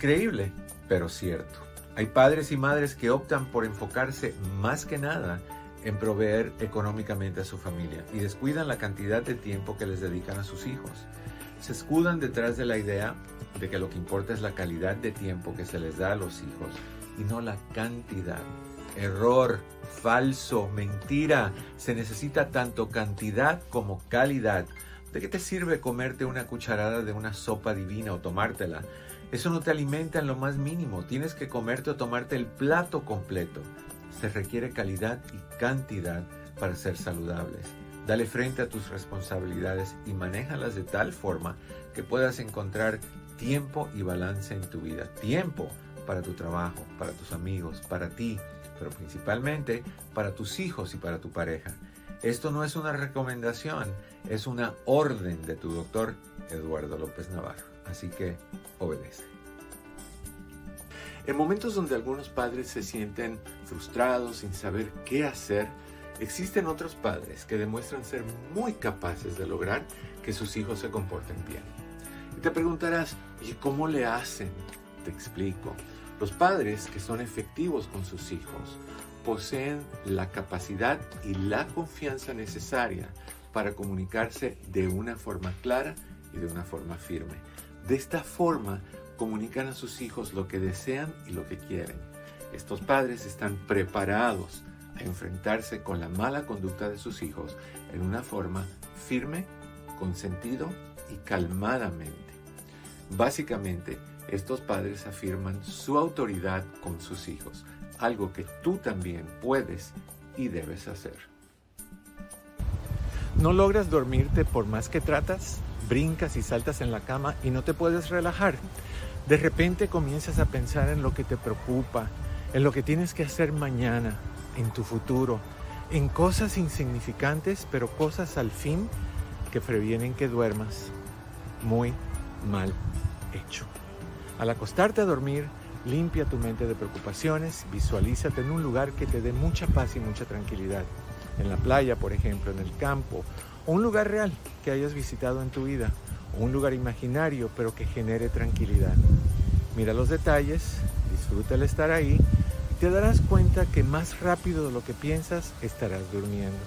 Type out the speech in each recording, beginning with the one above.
Increíble, pero cierto. Hay padres y madres que optan por enfocarse más que nada en proveer económicamente a su familia y descuidan la cantidad de tiempo que les dedican a sus hijos. Se escudan detrás de la idea de que lo que importa es la calidad de tiempo que se les da a los hijos y no la cantidad. Error, falso, mentira. Se necesita tanto cantidad como calidad. ¿De qué te sirve comerte una cucharada de una sopa divina o tomártela? Eso no te alimenta en lo más mínimo. Tienes que comerte o tomarte el plato completo. Se requiere calidad y cantidad para ser saludables. Dale frente a tus responsabilidades y manéjalas de tal forma que puedas encontrar tiempo y balance en tu vida. Tiempo para tu trabajo, para tus amigos, para ti, pero principalmente para tus hijos y para tu pareja. Esto no es una recomendación, es una orden de tu doctor Eduardo López Navarro. Así que obedece. En momentos donde algunos padres se sienten frustrados sin saber qué hacer, existen otros padres que demuestran ser muy capaces de lograr que sus hijos se comporten bien. Y te preguntarás, ¿y cómo le hacen? Te explico. Los padres que son efectivos con sus hijos poseen la capacidad y la confianza necesaria para comunicarse de una forma clara y de una forma firme. De esta forma comunican a sus hijos lo que desean y lo que quieren. Estos padres están preparados a enfrentarse con la mala conducta de sus hijos en una forma firme, con sentido y calmadamente. Básicamente, estos padres afirman su autoridad con sus hijos, algo que tú también puedes y debes hacer. ¿No logras dormirte por más que tratas? Brincas y saltas en la cama y no te puedes relajar. De repente comienzas a pensar en lo que te preocupa, en lo que tienes que hacer mañana, en tu futuro, en cosas insignificantes, pero cosas al fin que previenen que duermas. Muy mal hecho. Al acostarte a dormir, limpia tu mente de preocupaciones, visualízate en un lugar que te dé mucha paz y mucha tranquilidad. En la playa, por ejemplo, en el campo, un lugar real que hayas visitado en tu vida, un lugar imaginario pero que genere tranquilidad. Mira los detalles, disfruta el estar ahí y te darás cuenta que más rápido de lo que piensas estarás durmiendo.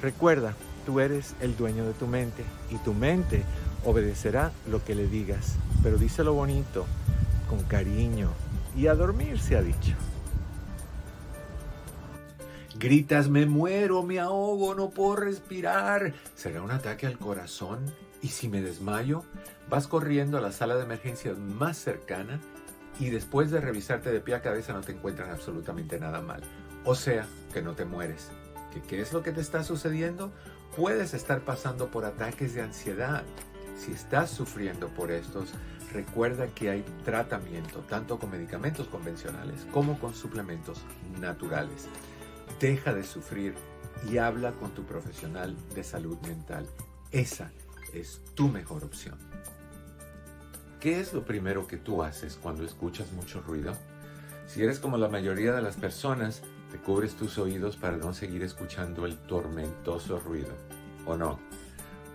Recuerda, tú eres el dueño de tu mente y tu mente obedecerá lo que le digas, pero díselo bonito, con cariño y a dormir se ha dicho. Gritas, me muero, me ahogo, no puedo respirar. ¿Será un ataque al corazón? ¿Y si me desmayo? Vas corriendo a la sala de emergencia más cercana y después de revisarte de pie a cabeza no te encuentran absolutamente nada mal. O sea, que no te mueres. ¿Qué, ¿Qué es lo que te está sucediendo? Puedes estar pasando por ataques de ansiedad. Si estás sufriendo por estos, recuerda que hay tratamiento tanto con medicamentos convencionales como con suplementos naturales. Deja de sufrir y habla con tu profesional de salud mental. Esa es tu mejor opción. ¿Qué es lo primero que tú haces cuando escuchas mucho ruido? Si eres como la mayoría de las personas, te cubres tus oídos para no seguir escuchando el tormentoso ruido, ¿o no?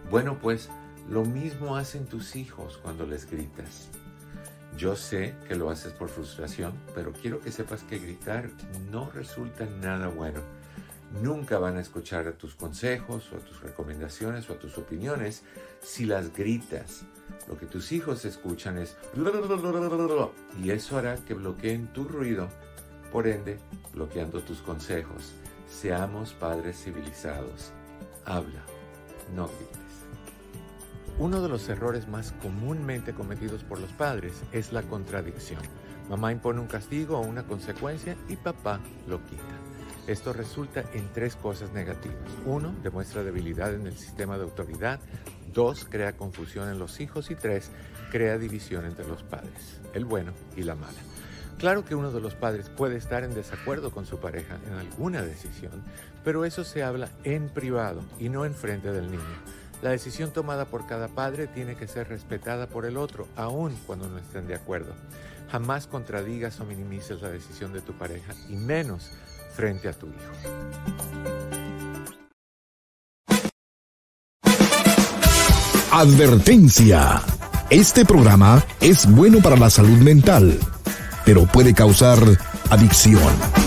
Bueno, pues lo mismo hacen tus hijos cuando les gritas. Yo sé que lo haces por frustración, pero quiero que sepas que gritar no resulta nada bueno. Nunca van a escuchar a tus consejos o a tus recomendaciones o a tus opiniones si las gritas. Lo que tus hijos escuchan es y eso hará que bloqueen tu ruido, por ende bloqueando tus consejos. Seamos padres civilizados. Habla, no grites. Uno de los errores más comúnmente cometidos por los padres es la contradicción. Mamá impone un castigo o una consecuencia y papá lo quita. Esto resulta en tres cosas negativas. Uno, demuestra debilidad en el sistema de autoridad. Dos, crea confusión en los hijos. Y tres, crea división entre los padres, el bueno y la mala. Claro que uno de los padres puede estar en desacuerdo con su pareja en alguna decisión, pero eso se habla en privado y no en frente del niño. La decisión tomada por cada padre tiene que ser respetada por el otro, aun cuando no estén de acuerdo. Jamás contradigas o minimices la decisión de tu pareja y menos frente a tu hijo. Advertencia. Este programa es bueno para la salud mental, pero puede causar adicción.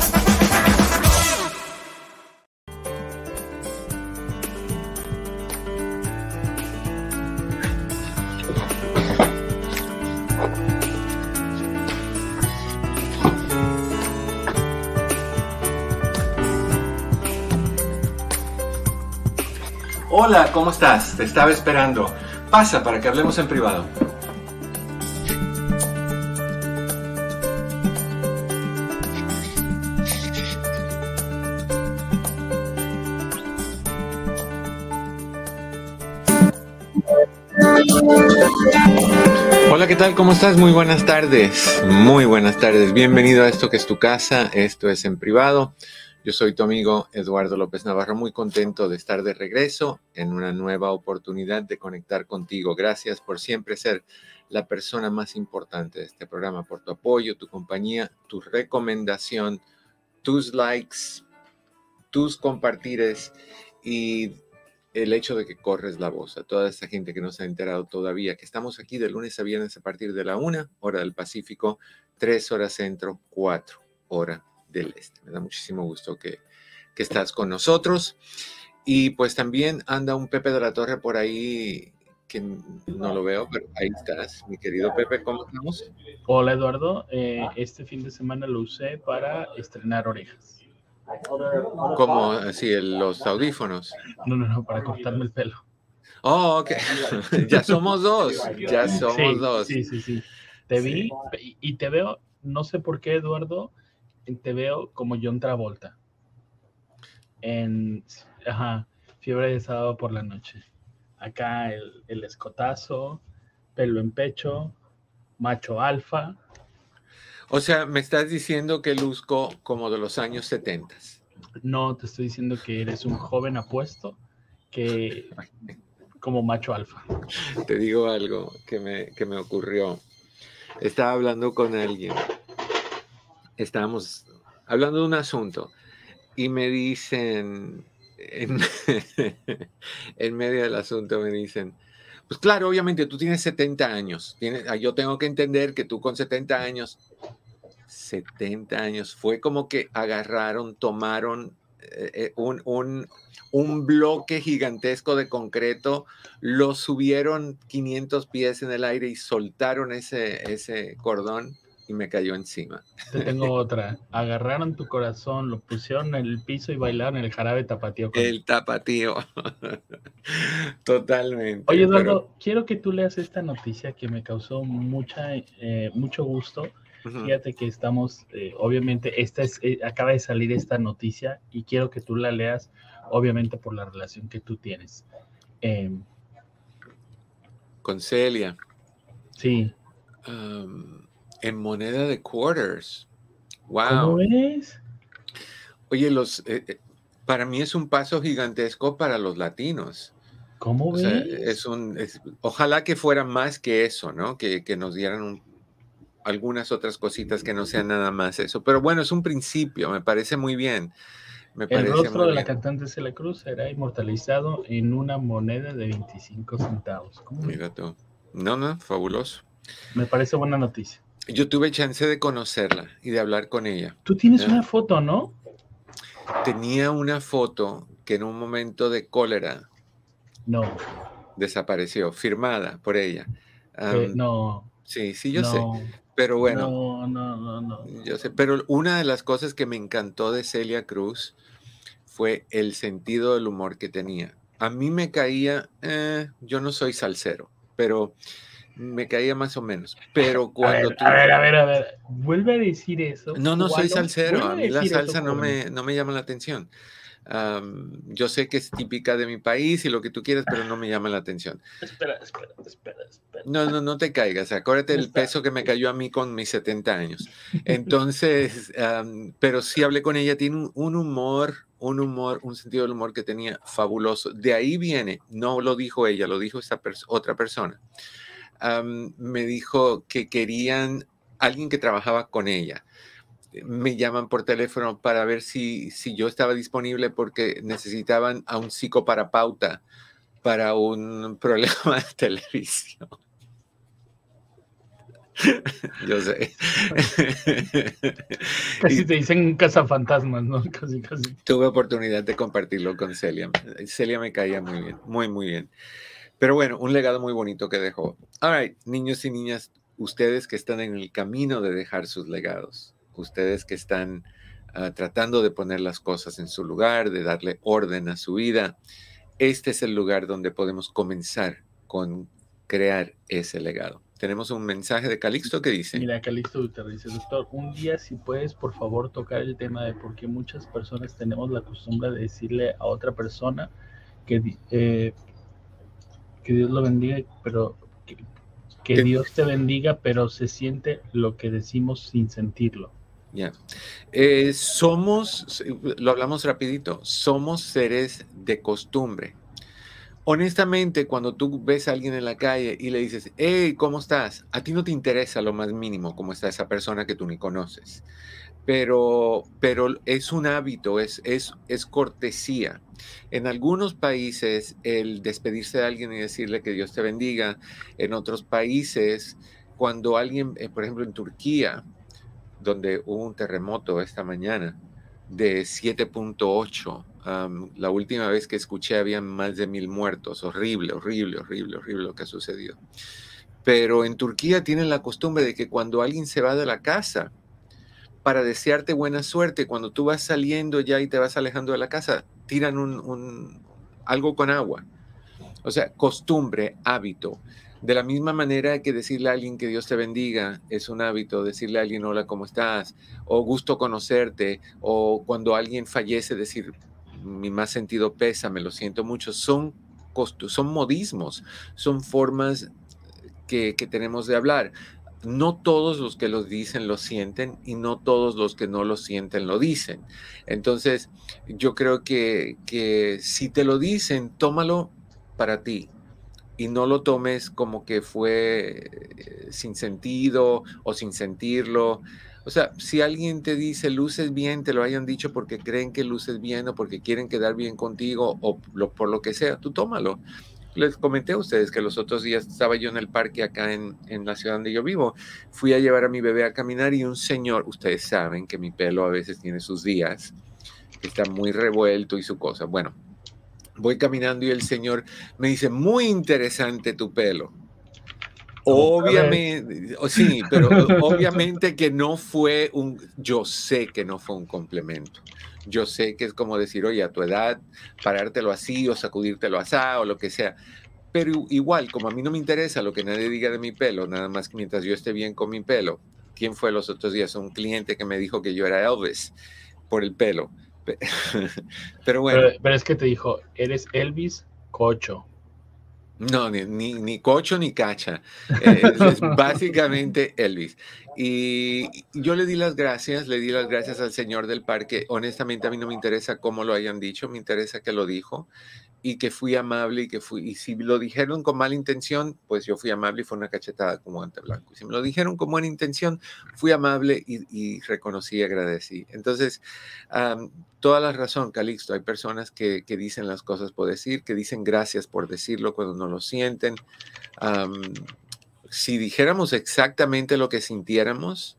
Hola, ¿cómo estás? Te estaba esperando. Pasa para que hablemos en privado. Hola, ¿qué tal? ¿Cómo estás? Muy buenas tardes. Muy buenas tardes. Bienvenido a esto que es tu casa. Esto es en privado. Yo soy tu amigo Eduardo López Navarro, muy contento de estar de regreso en una nueva oportunidad de conectar contigo. Gracias por siempre ser la persona más importante de este programa, por tu apoyo, tu compañía, tu recomendación, tus likes, tus compartires y el hecho de que corres la voz a toda esta gente que no se ha enterado todavía, que estamos aquí de lunes a viernes a partir de la una hora del Pacífico, tres horas centro, cuatro hora del este. Me da muchísimo gusto que, que estás con nosotros. Y pues también anda un Pepe de la Torre por ahí que no lo veo, pero ahí estás, mi querido Pepe, ¿cómo estamos? Hola Eduardo, eh, este fin de semana lo usé para estrenar orejas. Como así, los audífonos. No, no, no, para cortarme el pelo. Oh, ok. ya somos dos. Ya somos dos. Sí, sí, sí. Te vi y te veo, no sé por qué, Eduardo, te veo como John Travolta. En ajá, fiebre de sábado por la noche. Acá el, el escotazo, pelo en pecho, macho alfa. O sea, me estás diciendo que luzco como de los años 70. No, te estoy diciendo que eres un joven apuesto que como macho alfa. Te digo algo que me, que me ocurrió. Estaba hablando con alguien. Estábamos hablando de un asunto y me dicen, en, medio del asunto me dicen, pues claro, obviamente tú tienes 70 años. Tienes, ah, yo tengo que entender que tú con 70 años, 70 años, fue como que agarraron, tomaron eh, eh, un, un, un, bloque gigantesco de concreto, lo subieron 500 pies en el aire y soltaron ese, ese cordón y me cayó encima. Te tengo otra. Agarraron tu corazón, lo pusieron en el piso y bailaron el jarabe tapatío. el tapatío. Totalmente. Oye, Eduardo, quiero que tú leas esta noticia que me causó mucha, eh, mucho gusto. Fíjate que estamos, eh, obviamente, esta es, eh, acaba de salir esta noticia y quiero que tú la leas, obviamente, por la relación que tú tienes. Em, Con Celia. Sí en moneda de quarters. Wow. ¿Cómo es? Oye, los, eh, eh, para mí es un paso gigantesco para los latinos. ¿Cómo ves? es un, ojalá que fuera más que eso, ¿no? Que, que nos dieran algunas otras cositas que no sean nada más eso. Pero bueno, es un principio, me parece muy bien. Me el rostro de la cantante Celia Cruz será inmortalizado en una moneda de 25 centavos. Mira tú. No, no, fabuloso. Me parece buena noticia. Yo tuve chance de conocerla y de hablar con ella. Tú tienes una foto, ¿no? Tenía una foto que en un momento de cólera no desapareció, firmada por ella. no. Sí, sí, yo sé. Pero bueno. No, no, no, no. Yo sé. Pero una de las cosas que me encantó de Celia Cruz fue el sentido del humor que tenía. A mí me caía, eh, yo no soy salsero, pero me caía más o menos. Pero cuando a ver, a ver, a ver, vuelve a decir eso. No, no soy salsero. A mí la salsa no me, no me llama la atención. yo sé que es típica de mi país y lo que tú quieras, pero no me llama la atención. Espera, espera, espera, espera. No, no, no te caigas. Acuérdate el peso que me cayó a mí con mis 70 años. Entonces, pero sí hablé con ella, tiene un, humor, un humor, un sentido del humor que tenía fabuloso. De ahí viene, no lo dijo ella, lo dijo esta otra persona me dijo que querían alguien que trabajaba con ella. Me llaman por teléfono para ver si, si yo estaba disponible porque necesitaban a un psicoparapauta para un problema de televisión. Yo sé. Casi te dicen cazafantasmas, ¿no? Casi, casi. Tuve oportunidad de compartirlo con Celia. Celia me caía muy bien, muy, muy bien. Pero bueno, un legado muy bonito que dejó. All right, niños y niñas, ustedes que están en el camino de dejar sus legados, ustedes que están ah, tratando de poner las cosas en su lugar, de darle orden a su vida, este es el lugar donde podemos comenzar con crear ese legado. Tenemos un mensaje de Calixto que dice. Mira, Calixto te dice, doctor, un día si puedes, por favor, tocar el tema de por qué muchas personas tenemos la costumbre de decirle a otra persona que, eh, que Dios lo bendiga, pero que, Dios te bendiga, pero se siente lo que decimos sin sentirlo. Ya. Eh, somos, lo hablamos rapidito, somos seres de costumbre. Honestamente, cuando tú ves a alguien en la calle y le dices, hey, ¿cómo estás? A ti no te interesa lo más mínimo cómo está esa persona que tú ni conoces. Pero, pero es un hábito, es, es, es cortesía. En algunos países, el despedirse de alguien y decirle que Dios te bendiga. En otros países, cuando alguien, eh, por ejemplo, en Turquía, donde hubo un terremoto esta mañana de 7.8, la última vez que escuché había más de mil muertos. Horrible, horrible, horrible, horrible lo que ha sucedido. Pero en Turquía tienen la costumbre de que cuando alguien se va de la casa, para desearte buena suerte, cuando tú vas saliendo ya y te vas alejando de la casa, tiran un, algo con agua. O sea, costumbre, hábito. De la misma manera que decirle a alguien que Dios te bendiga es un hábito, decirle a alguien hola, ¿cómo estás? O gusto conocerte, o cuando alguien fallece decir mi más sentido pesa, me lo siento mucho, son, son modismos, son formas que, que tenemos de hablar. No todos los que los dicen lo sienten y no todos los que no lo sienten lo dicen. Entonces, yo creo que, que si te lo dicen, tómalo para ti, y no lo tomes como que fue eh, sin sentido o sin sentirlo. O sea, si alguien te dice luces bien, te lo hayan dicho porque creen que luces bien o porque quieren quedar bien contigo o por lo que sea, tú tómalo. Les comenté a ustedes que los otros días estaba yo en el parque acá en, en la ciudad donde yo vivo. Fui a llevar a mi bebé a caminar y un señor, ustedes saben que mi pelo a veces tiene sus días, está muy revuelto y su cosa. Bueno, voy caminando y el señor me dice, muy interesante tu pelo. Obviamente, sí, pero obviamente que no fue un, yo sé que no fue un complemento. Yo sé que es como decir, oye, a tu edad, parártelo así o sacudírtelo así o lo que sea. Pero igual, como a mí no me interesa lo que nadie diga de mi pelo, nada más que mientras yo esté bien con mi pelo. ¿Quién fue los otros días? Un cliente que me dijo que yo era Elvis por el pelo. Pero bueno. Pero, es que te dijo, eres Elvis Cocho. No, ni, ni, cocho ni cacha. Eh, es, básicamente Elvis. Y yo le di las gracias, le di las gracias al señor del parque. Honestamente, a mí no me interesa cómo lo hayan dicho, me interesa que lo dijo y que fui amable y que fui, y si lo dijeron con mala intención, pues yo fui amable y fue una cachetada como ante blanco. Y si me lo dijeron con buena intención, fui amable y, reconocí y agradecí. Entonces, toda la razón, Calixto, hay personas que, dicen las cosas por decir, que dicen gracias por decirlo cuando no lo sienten. si dijéramos exactamente lo que sintiéramos,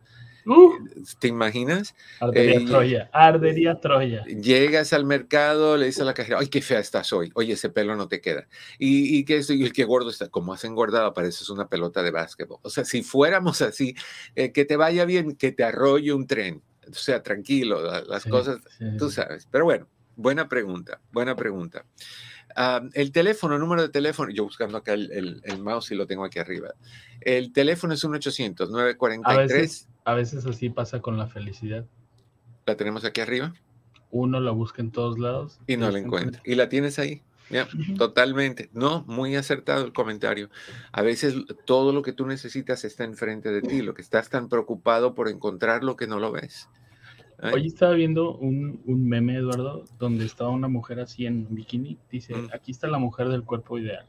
¿Te imaginas? Ardería eh, Troya, ardería Troya. Llegas al mercado, le dices a la cajera, ay, qué fea estás hoy, oye, ese pelo no te queda. Y, y que y qué gordo está, como has engordado, pareces una pelota de básquetbol. O sea, si fuéramos así, eh, que te vaya bien, que te arrolle un tren. O sea, tranquilo, las cosas, tú sabes. Pero bueno, buena pregunta, buena pregunta. El teléfono, número de teléfono, yo buscando acá el, el, mouse y lo tengo aquí arriba. El teléfono es un 800-943. A veces, así pasa con la felicidad. ¿La tenemos aquí arriba? Uno la busca en todos lados. Y no la encuentra. ¿Y la tienes ahí? Totalmente. No, muy acertado el comentario. A veces todo lo que tú necesitas está enfrente de ti, lo que estás tan preocupado por encontrar lo que no lo ves. Hoy estaba viendo un, meme, Eduardo, donde estaba una mujer así en bikini. Dice, mm. aquí está la mujer del cuerpo ideal.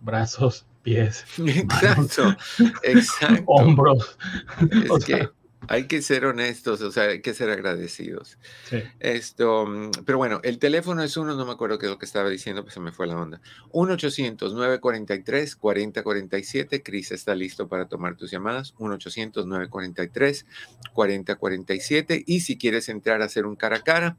Brazos, pies, exacto, exacto. hombros. Es que hay que ser honestos, o sea, hay que ser agradecidos. Sí. Esto, mm, pero bueno, el teléfono es uno, no me acuerdo qué es lo que estaba diciendo, pues se me fue la onda. 1-800-943-4047. Cris está listo para tomar tus llamadas. 1-800-943-4047. Y si quieres entrar a hacer un cara a cara,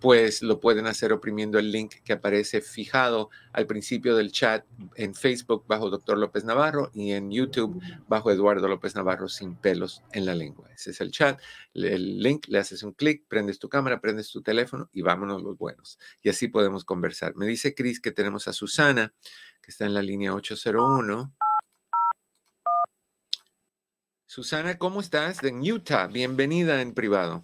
pues lo pueden hacer oprimiendo el link que aparece fijado al principio del chat en Facebook bajo Doctor López Navarro y en YouTube bajo Eduardo López Navarro sin pelos en la lengua. Ese es el chat, el link, le haces un clic, prendes tu cámara, prendes tu teléfono y vámonos los buenos. Y así podemos conversar. Me dice Cris que tenemos a Susana, que está en la línea 801. Susana, ¿cómo estás? De Utah, bienvenida en privado.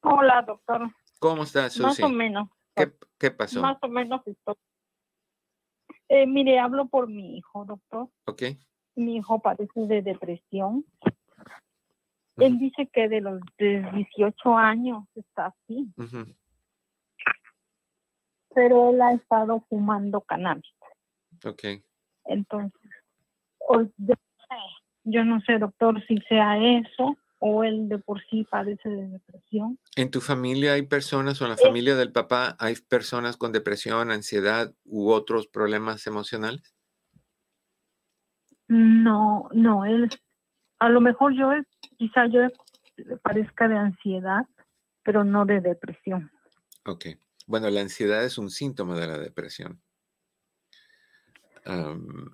Hola, doctor. ¿Cómo estás, Susi? Más o menos. ¿Qué, qué pasó? Más o menos estoy. Eh, mire, hablo por mi hijo, doctor. Ok. Mi hijo padece de depresión. Él dice que de los de 18 años está así, pero él ha estado fumando cannabis. Ok. Entonces, yo, no sé, yo no sé, doctor, si sea eso o él de por sí padece de depresión. ¿En tu familia hay personas o en la familia del papá hay personas con depresión, ansiedad u otros problemas emocionales? No, no, él, a lo mejor yo, quizá yo parezca de ansiedad, pero no de depresión. Ok. Bueno, la ansiedad es un síntoma de la depresión.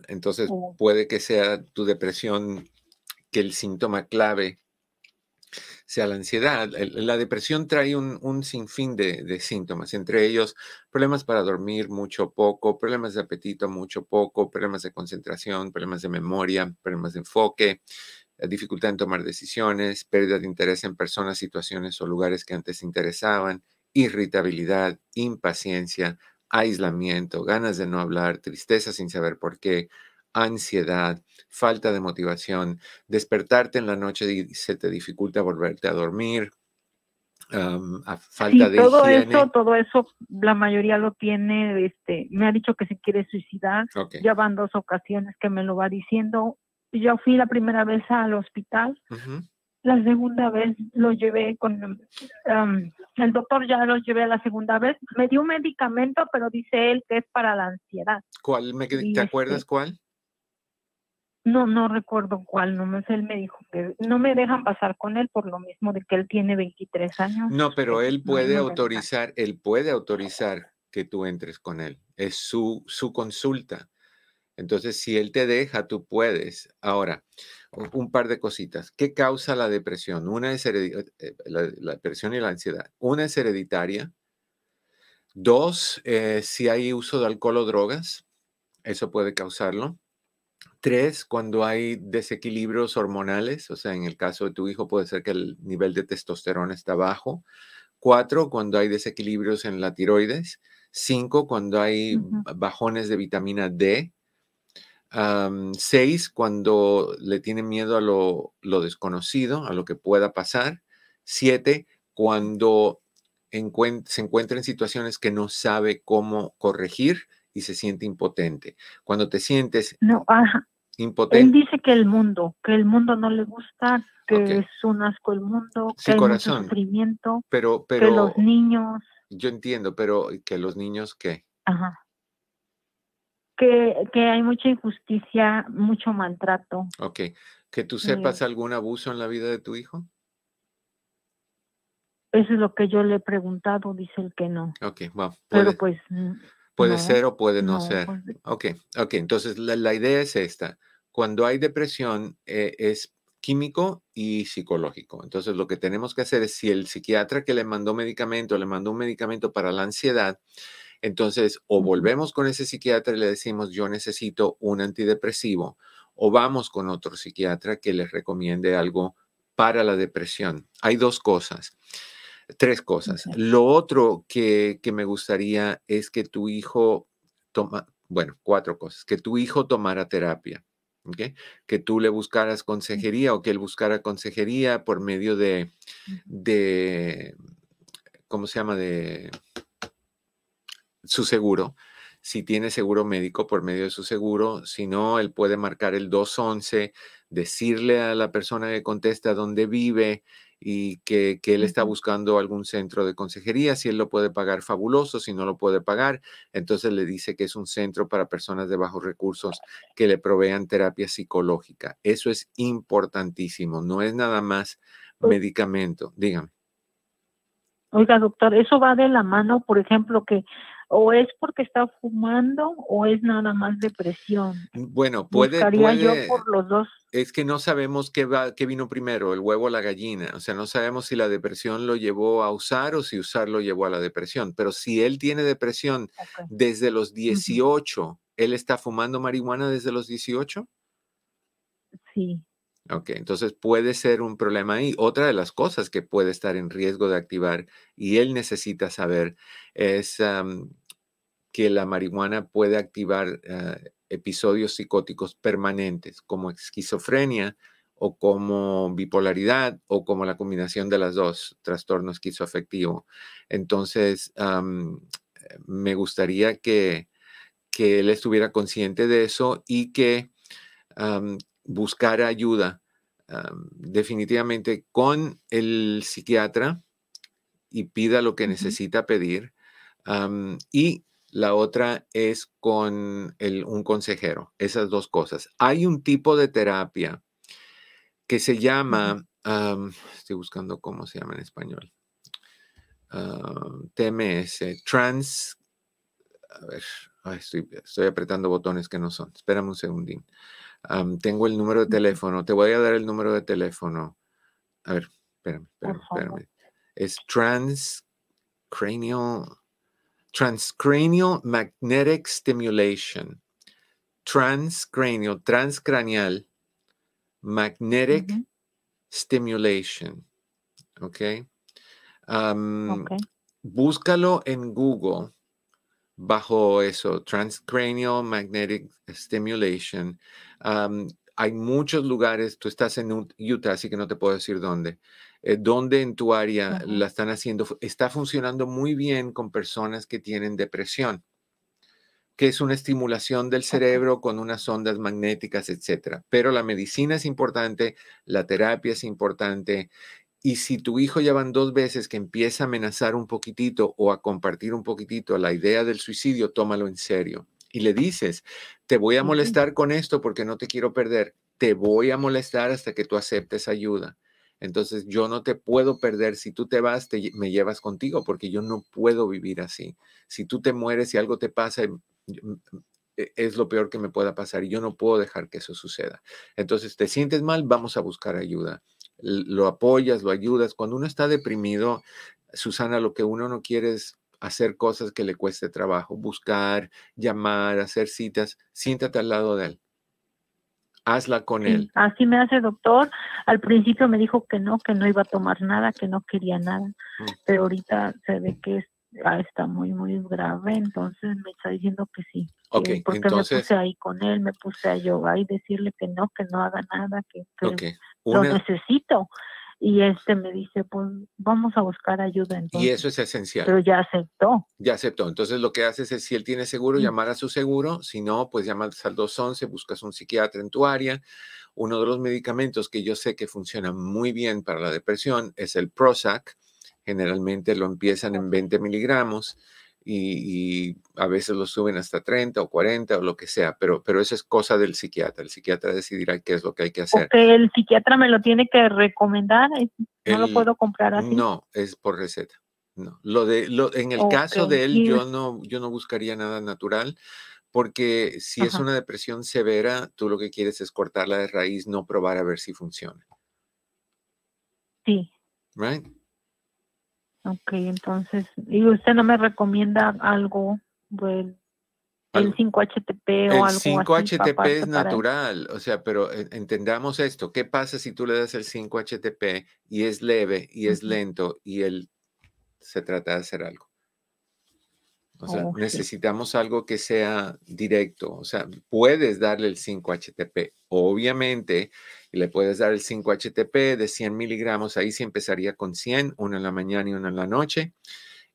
Entonces, Oh. puede que sea tu depresión, que el síntoma clave sea la ansiedad. La depresión trae un, un sinfín de, de síntomas, entre ellos problemas para dormir mucho poco, problemas de apetito mucho poco, problemas de concentración, problemas de memoria, problemas de enfoque, eh, dificultad en tomar decisiones, pérdida de interés en personas, situaciones o lugares que antes interesaban, irritabilidad, impaciencia, aislamiento, ganas de no hablar, tristeza sin saber por qué, ansiedad, falta de motivación, despertarte en la noche y se te dificulta volverte a dormir, am, a falta Sí, de todo higiene. eso, todo eso, la mayoría lo tiene, este, me ha dicho que se quiere suicidar, ya van dos ocasiones que me lo va diciendo. Yo fui la primera vez al hospital, la segunda vez lo llevé con um, el doctor, ya lo llevé la segunda vez, me dio un medicamento, pero dice él que es para la ansiedad. ¿Cuál me, Y ¿Te acuerdas este, cuál? No, no recuerdo cuál, no me él me dijo que no me dejan pasar con él por lo mismo de que él tiene 23 años. No, pero él puede no autorizar, él puede autorizar que tú entres con él. Es su, su consulta. Entonces, si él te deja, tú puedes. Ahora, un par de cositas. ¿Qué causa la depresión? Una es heredi- eh, la, la depresión y la ansiedad. Una es hereditaria. Dos, eh, si hay uso de alcohol o drogas, eso puede causarlo. Tres, cuando hay desequilibrios hormonales, o sea, en el caso de tu hijo puede ser que el nivel de testosterona está bajo. Cuatro, cuando hay desequilibrios en la tiroides. Cinco, cuando hay bajones de vitamina D. Seis, cuando le tiene miedo a lo, lo desconocido, a lo que pueda pasar. Siete, cuando encuent- se encuentra en situaciones que no sabe cómo corregir y se siente impotente. Cuando te sientes No, ajá, él impotente, dice que el mundo, que el mundo no le gusta, que es un asco el mundo, Sí, que hay corazón. mucho sufrimiento, pero, que pero los niños, yo entiendo, pero que los niños, ¿qué? ajá, que, que hay mucha injusticia, mucho maltrato. Ok. ¿Que tú Sí. sepas algún abuso en la vida de tu hijo? Eso es lo que yo le he preguntado, dice el que no. Ok, bueno, Pero puede, pues mm, puede no, ser o puede no, no, ser. pues, Ok, ok. Entonces, la, la idea es esta. Cuando hay depresión, eh, es químico y psicológico. Entonces, lo que tenemos que hacer es, si el psiquiatra que le mandó medicamento, le mandó un medicamento para la ansiedad, entonces, o volvemos con ese psiquiatra y le decimos, yo necesito un antidepresivo, o vamos con otro psiquiatra que les recomiende algo para la depresión. Hay dos cosas, tres cosas. Lo otro que, que me gustaría es que tu hijo toma, bueno, cuatro cosas, que tu hijo tomara terapia. ¿ok? Que tú le buscaras consejería o que él buscara consejería por medio de, de, ¿cómo se llama? De su seguro. Si tiene seguro médico por medio de su seguro, si no, él puede marcar el 211 decirle a la persona que contesta dónde vive y que, que, él está buscando algún centro de consejería, si él lo puede pagar, fabuloso, si no lo puede pagar, entonces le dice que es un centro para personas de bajos recursos que le provean terapia psicológica. Eso es importantísimo, no es nada más medicamento. Dígame. Oiga, doctor, eso va de la mano, por ejemplo, que o es porque está fumando o es nada más depresión. Bueno, puede, Buscaría yo puede, por los dos. es que no sabemos qué, va, qué vino primero, el huevo o la gallina. O sea, no sabemos si la depresión lo llevó a usar o si usar lo llevó a la depresión. Pero si él tiene depresión desde los Ujú. 18, ¿él está fumando marihuana desde los 18? Sí. Ok, entonces puede ser un problema ahí. Otra de las cosas que puede estar en riesgo de activar y él necesita saber es que la marihuana puede activar ah, episodios psicóticos permanentes como esquizofrenia o como bipolaridad o como la combinación de las dos, trastorno esquizoafectivo. Entonces, me gustaría que, que él estuviera consciente de eso y que am, buscar ayuda am, definitivamente con el psiquiatra y pida lo que necesita pedir. y la otra es con el- un consejero, esas dos cosas. Hay un tipo de terapia que se llama, am, estoy buscando cómo se llama en español, TMS, Trans, a ver, ay, estoy, estoy apretando botones que no son. Espérame un segundín. Tengo el número de teléfono. Te voy a dar el número de teléfono. A ver, espérame, espérame, espérame. Es transcranial, transcranial magnetic stimulation. Transcranial, transcranial magnetic Ujú. stimulation. ¿Ok? Am, Ok. búscalo en Google bajo eso, transcranial magnetic stimulation. Am, hay muchos lugares, tú estás en Ut- Utah, así que no te puedo decir dónde, eh, donde en tu área la están haciendo, está funcionando muy bien con personas que tienen depresión, que es una estimulación del cerebro con unas ondas magnéticas, etcétera. Pero la medicina es importante, la terapia es importante. Y si tu hijo ya van dos veces que empieza a amenazar un poquitito o a compartir un poquitito la idea del suicidio, tómalo en serio. Y le dices, te voy a molestar con esto porque no te quiero perder. Te voy a molestar hasta que tú aceptes ayuda. Entonces yo no te puedo perder. Si tú te vas, te me llevas contigo porque yo no puedo vivir así. Si tú te mueres y algo te pasa, em, yo- m- m- e- es lo peor que me pueda pasar y yo no puedo dejar que eso suceda. Entonces, te sientes mal, vamos a buscar ayuda lo apoyas, lo ayudas. Cuando uno está deprimido, Susana, lo que uno no quiere es hacer cosas que le cueste trabajo, buscar, llamar, hacer citas. Siéntate al lado de él. Hazla con Sí, él. así me hace doctor. Al principio me dijo que no, que no iba a tomar nada, que no quería nada, Mm. pero ahorita se ve que es- ah, está muy, muy grave, entonces me está diciendo que sí. Ok, que porque entonces- me puse ahí con él, me puse a yoga y decirle que no, que no haga nada, que, que lo necesito. Y este me dice, pues vamos a buscar ayuda y entonces. eso es esencial. Pero ya aceptó. Ya aceptó. Entonces lo que haces es, si él tiene seguro, Mm. llamar a su seguro. Si no, pues llamas al 211, buscas un psiquiatra en tu área. Uno de los medicamentos que yo sé que funciona muy bien para la depresión es el Prozac. Generalmente lo empiezan en Ok. 20 miligramos y, y a veces lo suben hasta 30 o 40 o lo que sea, pero, pero eso es cosa del psiquiatra. El psiquiatra decidirá qué es lo que hay que hacer. Porque el psiquiatra me lo tiene que recomendar, es- no lo puedo comprar así. No, es por receta. No, lo de, lo, en el caso de él, yo no, yo no buscaría nada natural, porque si es una depresión severa, tú lo que quieres es cortarla de raíz, no probar a ver si funciona. Sí. Right? Ok, entonces, ¿y usted no me recomienda algo, pues, el Algo- 5-HTP o El algo así? 5-HTP aparte es para él? natural, o sea, pero en- entendamos esto. ¿Qué pasa si tú le das el 5-HTP y es leve y es lento y él se trata de hacer algo? O sea, Oh, sí. necesitamos algo que sea directo. O sea, puedes darle el 5-HTP, obviamente, y le puedes dar el 5-HTP de 100 miligramos. Ahí sí empezaría con 100, uno en la mañana y uno en la noche.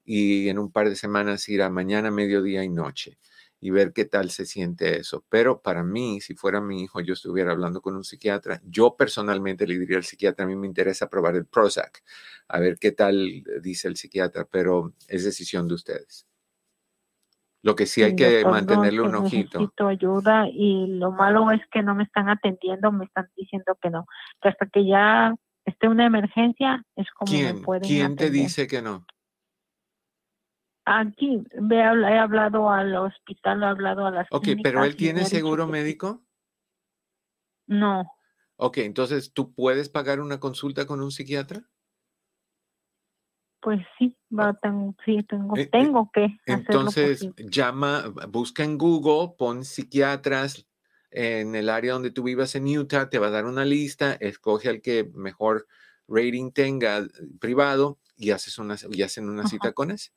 Y en un par de semanas ir a mañana, mediodía y noche. y ver qué tal se siente eso. Pero para mí, si fuera mi hijo, yo estuviera hablando con un psiquiatra, yo personalmente le diría al psiquiatra, a mí me interesa probar el Prozac, a ver qué tal dice el psiquiatra, pero es decisión de ustedes. Lo que sí hay que mantenerle un ojito. Necesito ayuda y lo malo es que no me están atendiendo, me están diciendo que no, que hasta que ya esté una emergencia es como ¿Quién, me pueden ¿quién te dice que no? Aquí he habla- he hablado al hospital, he hablado a las Ok, pero él tiene seguro médico. No, Ok, entonces tú puedes pagar una consulta con un psiquiatra. Pues sí, va, tengo, sí, tengo, Eh, eh, tengo que Entonces llama, busca en Google, pon psiquiatras en el área donde tú vivas en Utah, te va a dar una lista, escoge al que mejor rating tenga eh, privado y haces una, y hacen una Ajá. cita con ese.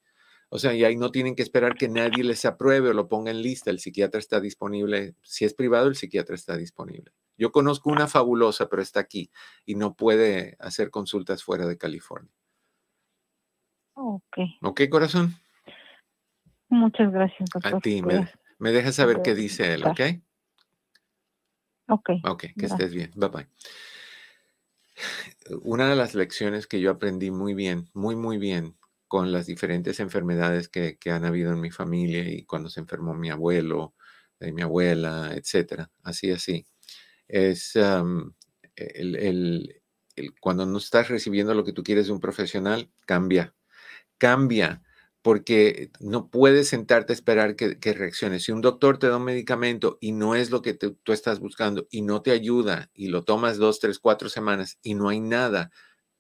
O sea, y ahí no tienen que esperar que nadie les apruebe o lo ponga en lista. El psiquiatra está disponible. Si es privado, el psiquiatra está disponible. Yo conozco una fabulosa, pero está aquí y no puede hacer consultas fuera de California. Ok, ¿Ok, corazón? muchas gracias, A doctor. ti, Voy me, a- me dejas saber qué a dice él, ¿ok? Ok, Ok, que Gracias. estés bien. Bye bye. Una de las lecciones que yo aprendí muy bien, muy, muy bien, con las diferentes enfermedades que, que han habido en mi familia y cuando se enfermó mi abuelo, eh, mi abuela, etcétera, así, así, es el, el- el- cuando no estás recibiendo lo que tú quieres de un profesional, cambia, cambia, porque no puedes sentarte a esperar que, reaccione. Si un doctor te da un medicamento y no es lo que te- tú estás buscando y no te ayuda y lo tomas dos, tres, cuatro semanas y no hay nada,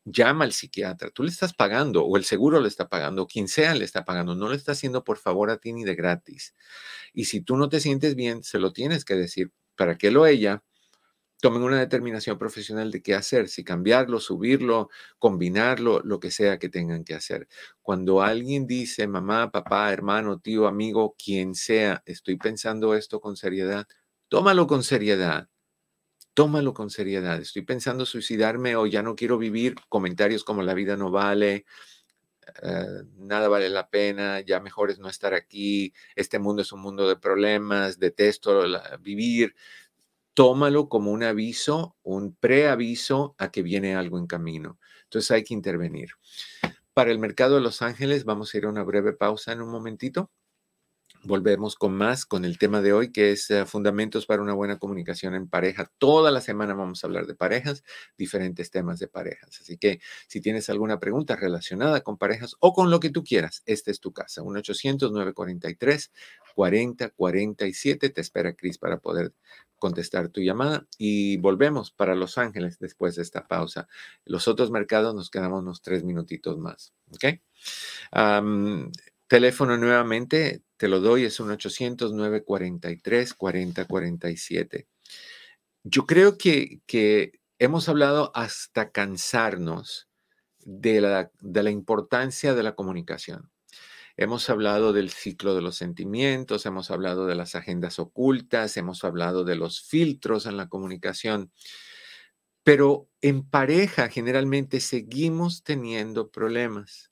llama al psiquiatra. Tú le estás pagando o el seguro le está pagando, o quien sea le está pagando. No le está haciendo por favor a ti ni de gratis. Y si tú no te sientes bien, se lo tienes que decir para que él o ella tomen una determinación profesional de qué hacer, si cambiarlo, subirlo, combinarlo, lo que sea que tengan que hacer. Cuando alguien dice, mamá, papá, hermano, tío, amigo, quien sea, estoy pensando esto con seriedad, tómalo con seriedad. Tómalo con seriedad. Estoy pensando suicidarme o ya no quiero vivir. Comentarios como la vida no vale, eh, nada vale la pena, ya mejor es no estar aquí, este mundo es un mundo de problemas, detesto la- vivir. Tómalo como un aviso, un preaviso a que viene algo en camino. Entonces hay que intervenir. Para el mercado de Los Ángeles vamos a ir a una breve pausa en un momentito. Volvemos con más, con el tema de hoy, que es eh, fundamentos para una buena comunicación en pareja. Toda la semana vamos a hablar de parejas, diferentes temas de parejas. Así que si tienes alguna pregunta relacionada con parejas o con lo que tú quieras, esta es tu casa. 1-800-943-4047. Te espera Cris para poder contestar tu llamada y volvemos para Los Ángeles después de esta pausa. Los otros mercados nos quedamos unos tres minutitos más. ¿Ok? Teléfono nuevamente, te lo doy, es un 800-943-4047. Yo creo que, que hemos hablado hasta cansarnos de la, de la importancia de la comunicación. Hemos hablado del ciclo de los sentimientos, hemos hablado de las agendas ocultas, hemos hablado de los filtros en la comunicación, pero en pareja generalmente seguimos teniendo problemas.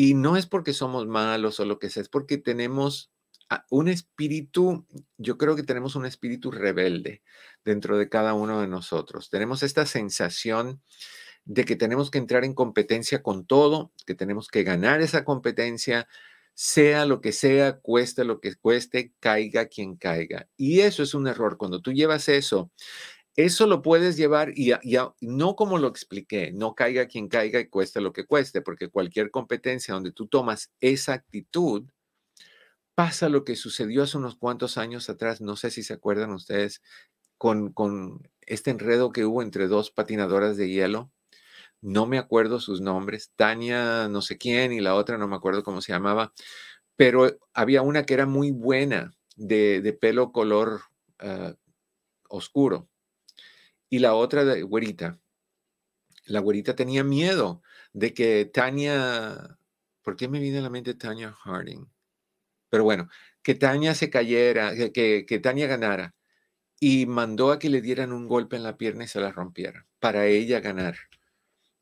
Y no es porque somos malos o lo que sea, es porque tenemos un espíritu, yo creo que tenemos un espíritu rebelde dentro de cada uno de nosotros. Tenemos esta sensación de que tenemos que entrar en competencia con todo, que tenemos que ganar esa competencia, sea lo que sea, cueste lo que cueste, caiga quien caiga. Y eso es un error. Cuando tú llevas eso, eso lo puedes llevar y, no como lo expliqué, no caiga quien caiga y cueste lo que cueste, porque cualquier competencia donde tú tomas esa actitud, pasa lo que sucedió hace unos cuantos años atrás, no sé si se acuerdan ustedes, con, este enredo que hubo entre dos patinadoras de hielo. No me acuerdo sus nombres, Tania no sé quién y la otra no me acuerdo cómo se llamaba, pero había una que era muy buena de, de pelo color ah, oscuro y la otra de güerita. La güerita tenía miedo de que Tania, ¿por qué me viene a la mente Tania Harding? Pero bueno, que Tania se cayera, que, que, Tania ganara y mandó a que le dieran un golpe en la pierna y se la rompiera para ella ganar.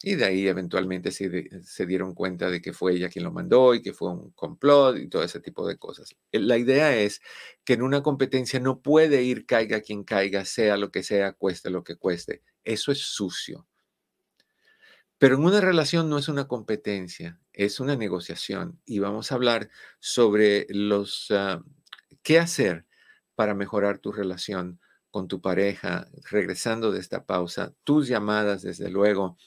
Y de ahí eventualmente se, dieron cuenta de que fue ella quien lo mandó y que fue un complot y todo ese tipo de cosas. Eh, la idea es que en una competencia no puede ir caiga quien caiga, sea lo que sea, cueste lo que cueste. Eso es sucio. Pero en una relación no es una competencia, es una negociación. Y vamos a hablar sobre los, ah, qué hacer para mejorar tu relación con tu pareja, regresando de esta pausa, tus llamadas, desde luego.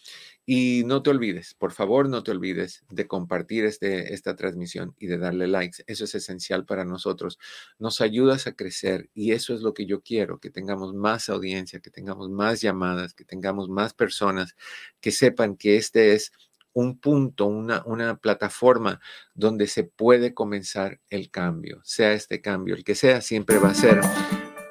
Y no te olvides, por favor, no te olvides de compartir este, esta transmisión y de darle likes. Eso es esencial para nosotros. Nos ayudas a crecer y eso es lo que yo quiero, que tengamos más audiencia, que tengamos más llamadas, que tengamos más personas que sepan que este es un punto, una, una plataforma donde se puede comenzar el cambio, sea este cambio, el que sea, siempre va a ser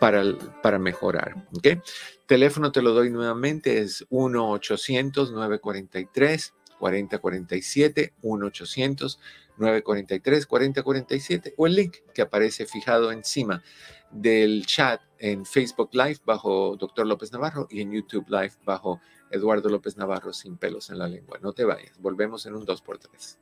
para, para mejorar. ¿okay? Teléfono te lo doy nuevamente, es 1-800-943-4047, 1-800-943-4047 o el link que aparece fijado encima del chat en Facebook Live bajo Dr. López Navarro y en YouTube Live bajo Eduardo López Navarro sin pelos en la lengua. No te vayas, volvemos en un 2x3.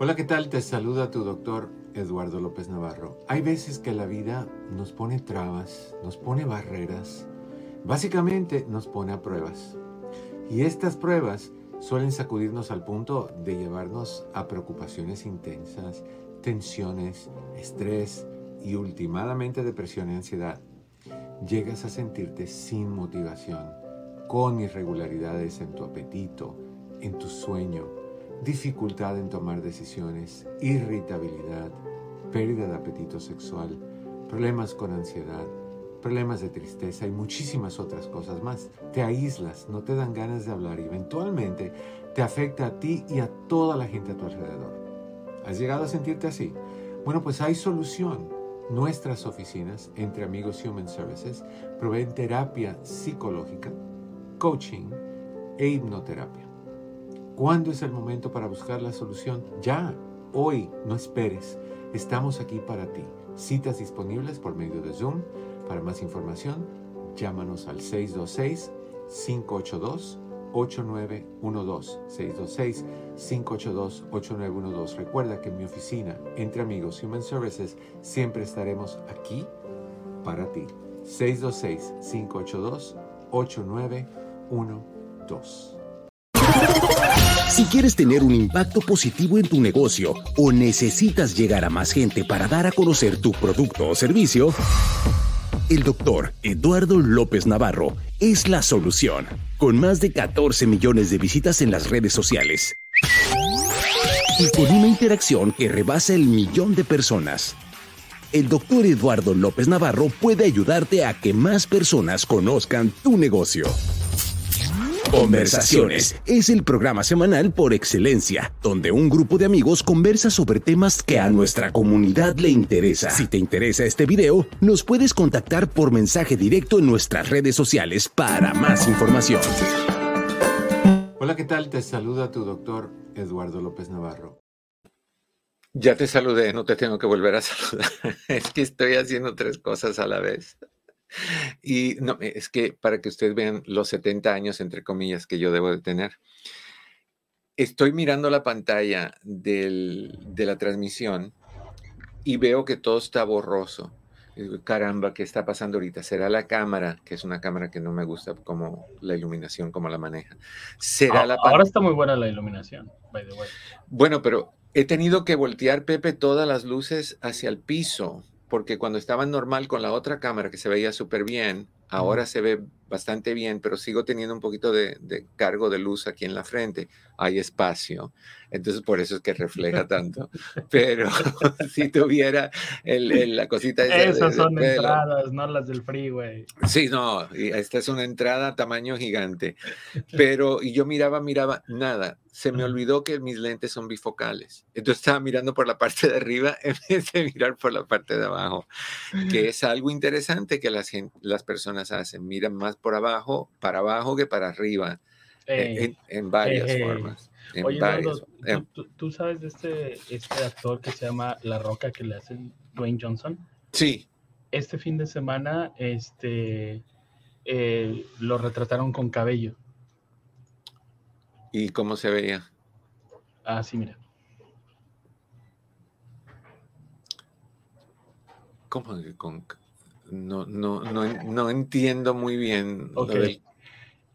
Hola, ¿qué tal? Te saluda tu doctor Eduardo López Navarro. Hay veces que la vida nos pone trabas, nos pone barreras, básicamente nos pone a pruebas. Y estas pruebas suelen sacudirnos al punto de llevarnos a preocupaciones intensas, tensiones, estrés y últimamente depresión y ansiedad. Llegas a sentirte sin motivación, con irregularidades en tu apetito, en tu sueño, dificultad en tomar decisiones, irritabilidad, pérdida de apetito sexual, problemas con ansiedad, problemas de tristeza y muchísimas otras cosas más. Te aíslas, no te dan ganas de hablar y eventualmente te afecta a ti y a toda la gente a tu alrededor. ¿Has llegado a sentirte así? Bueno, pues hay solución. Nuestras oficinas, entre amigos Human Services, proveen terapia psicológica, coaching e hipnoterapia. ¿Cuándo es el momento para buscar la solución? Ya, hoy, no esperes. Estamos aquí para ti. Citas disponibles por medio de Zoom. Para más información, llámanos al 626-582-8912. 626-582-8912. Recuerda que en mi oficina, entre amigos Human Services, siempre estaremos aquí para ti. 626-582-8912. Si quieres tener un impacto positivo en tu negocio o necesitas llegar a más gente para dar a conocer tu producto o servicio, el doctor Eduardo López Navarro es la solución. Con más de 14 millones de visitas en las redes sociales y con una interacción que rebasa el millón de personas. El doctor Eduardo López Navarro puede ayudarte a que más personas conozcan tu negocio. Conversaciones es el programa semanal por excelencia, donde un grupo de amigos conversa sobre temas que a nuestra comunidad le interesa. Si te interesa este video, nos puedes contactar por mensaje directo en nuestras redes sociales para más información. Hola, ¿qué tal? Te saluda tu doctor Eduardo López Navarro. Ya te saludé, no te tengo que volver a saludar. Es que estoy haciendo tres cosas a la vez. Y no, es que para que ustedes vean los 70 años, entre comillas, que yo debo de tener, estoy mirando la pantalla del, de la transmisión y veo que todo está borroso. caramba, ¿qué está pasando ahorita? ¿Será la cámara, que es una cámara que no me gusta como la iluminación, como la maneja? ¿Será ah, la Ahora está muy buena la iluminación, by the way. Bueno, pero he tenido que voltear, Pepe, todas las luces hacia el piso porque cuando estaba normal con la otra cámara que se veía súper bien, ahora se ve bastante bien, pero sigo teniendo un poquito de, cargo de luz aquí en la frente. Hay espacio, entonces por eso es que refleja tanto. Pero si tuviera la cosita... Esas son entradas, no las del freeway. Sí, no, esta es una entrada tamaño gigante. Pero, y yo miraba, miraba, nada. Se me olvidó que mis lentes son bifocales. Entonces estaba mirando por la parte de arriba en vez de mirar por la parte de abajo, que es algo interesante que las, las personas hacen. Miran más por abajo, para abajo que para arriba, eh, en, varias formas. Oye, ¿tú, sabes de este, este actor que se llama La Roca que le hacen Dwayne Johnson? Sí. Este fin de semana este, eh, lo retrataron con cabello. ¿Y cómo se veía? Ah, sí, mira. ¿Cómo que con.? No, no, no, no entiendo muy bien. lo Ok. del-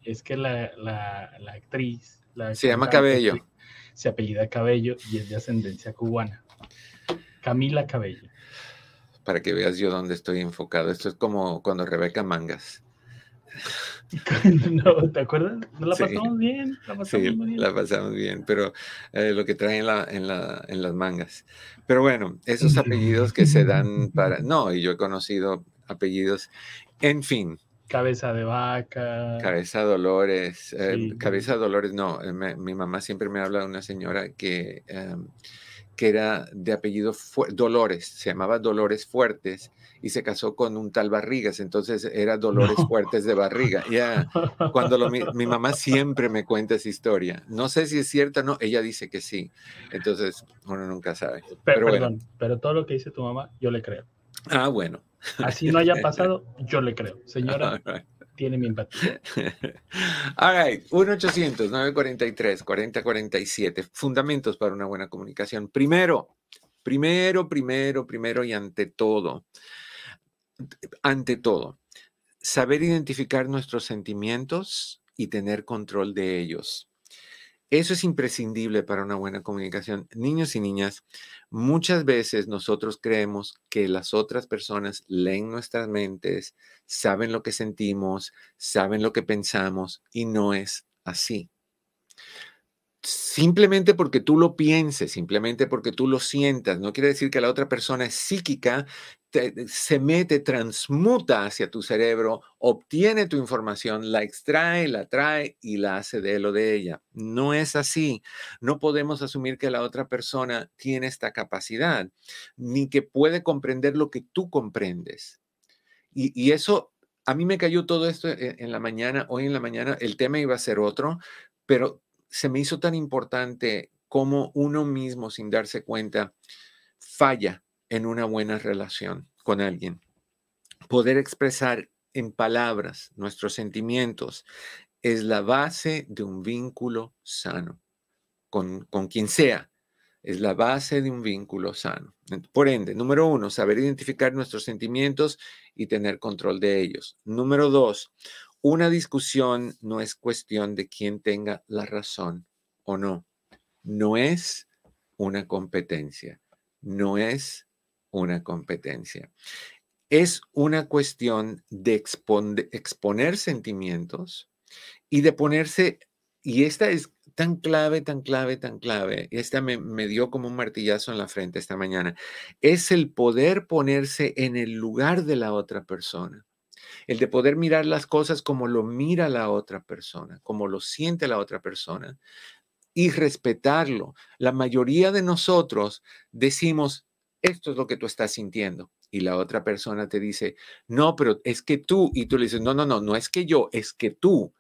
Es que la, la, la actriz. la Se llama Cabello. Se apellida Cabello y es de ascendencia cubana. Camila Cabello. Para que veas yo dónde estoy enfocado. Esto es como cuando Rebeca Mangas. no, ¿Te acuerdas? ¿No la Sí. pasamos bien? La pasamos Sí, bien. la pasamos bien, pero eh, lo que trae en, la, en, la, en las mangas. Pero bueno, esos apellidos que se dan para... No, y yo he conocido apellidos, en fin, Cabeza de vaca. Cabeza Dolores, eh, Sí. Cabeza Dolores, no, eh, me- mi mamá siempre me habla de una señora que, em, que era de apellido Fu- Dolores, se llamaba Dolores Fuertes y se casó con un tal Barrigas, entonces era Dolores No. Fuertes de Barriga. Ya, cuando lo, mi, mi mamá siempre me cuenta esa historia. No sé si es cierta o no, ella dice que sí. Entonces, uno nunca sabe. Pero, Pero bueno. perdón, pero todo lo que dice tu mamá, yo le creo. Ah, bueno. Así no haya pasado, yo le creo. Señora, right. tiene mi empatía. All right, 1-800-943-4047. Fundamentos para una buena comunicación. Primero, primero, primero, primero y ante todo, ante todo, saber identificar nuestros sentimientos y tener control de ellos. Eso es imprescindible para una buena comunicación. Niños y niñas, muchas veces nosotros creemos que las otras personas leen nuestras mentes, saben lo que sentimos, saben lo que pensamos y no es así. Simplemente porque tú lo pienses, simplemente porque tú lo sientas, no quiere decir que la otra persona es psíquica, te- se mete, transmuta hacia tu cerebro, obtiene tu información, la extrae, la trae y la hace de él o de ella. No es así. No podemos asumir que la otra persona tiene esta capacidad, ni que puede comprender lo que tú comprendes. Y, eso, a mí me cayó todo esto en, en la mañana, hoy en la mañana, el tema iba a ser otro, pero se me hizo tan importante como uno mismo, sin darse cuenta, falla en una buena relación con alguien. Poder expresar en palabras nuestros sentimientos es la base de un vínculo sano con, con quien sea. Es la base de un vínculo sano. Por ende, número uno, saber identificar nuestros sentimientos y tener control de ellos. Número dos, una discusión no es cuestión de quién tenga la razón o no. No es una competencia. No es una competencia. Es una cuestión de, expon- de exponer sentimientos y de ponerse, y esta es tan clave, tan clave, tan clave, esta me, me dio como un martillazo en la frente esta mañana, es el poder ponerse en el lugar de la otra persona el de poder mirar las cosas como lo mira la otra persona, como lo siente la otra persona y respetarlo. La mayoría de nosotros decimos, esto es lo que tú estás sintiendo. Y la otra persona te dice, no, pero es que tú, y tú le dices, no, no, no, no es que yo, es que tú.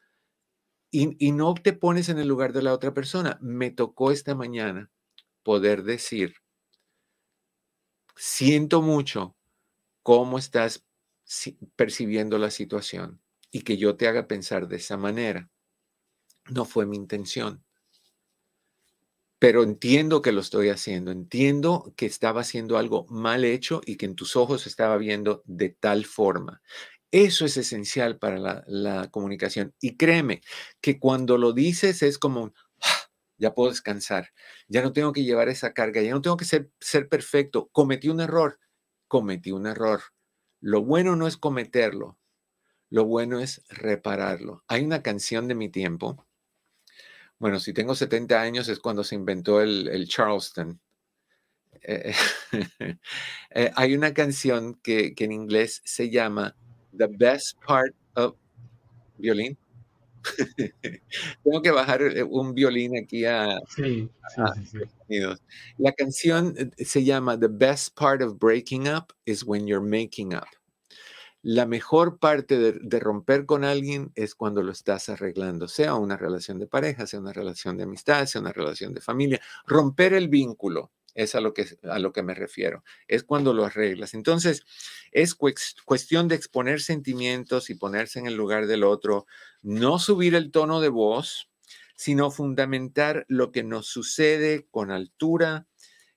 Y, y no te pones en el lugar de la otra persona. Me tocó esta mañana poder decir, siento mucho cómo estás percibiendo la situación y que yo te haga pensar de esa manera. No fue mi intención. Pero entiendo que lo estoy haciendo, entiendo que estaba haciendo algo mal hecho y que en tus ojos estaba viendo de tal forma. Eso es esencial para la, comunicación. Y créeme que cuando lo dices es como, "Ah, ya puedo descansar, ya no tengo que llevar esa carga, ya no tengo que ser perfecto, cometí un error, cometí un error. Lo bueno no es cometerlo, lo bueno es repararlo. Hay una canción de mi tiempo. Bueno, si tengo 70 años es cuando se inventó el, Charleston. Eh, eh, hay una canción que, que en inglés se llama The Best Part of Violín. Tengo que bajar eh, un violín aquí a, Sí, sí, sí, sí. Unidos. La canción eh, se llama The Best Part of Breaking Up is When You're Making Up. La mejor parte de, de romper con alguien es cuando lo estás arreglando, sea una relación de pareja, sea una relación de amistad, sea una relación de familia. Romper el vínculo es a lo que, a lo que me refiero, es cuando lo arreglas. Entonces, es cues- cuestión de exponer sentimientos y ponerse en el lugar del otro, no subir el tono de voz, sino fundamentar lo que nos sucede con altura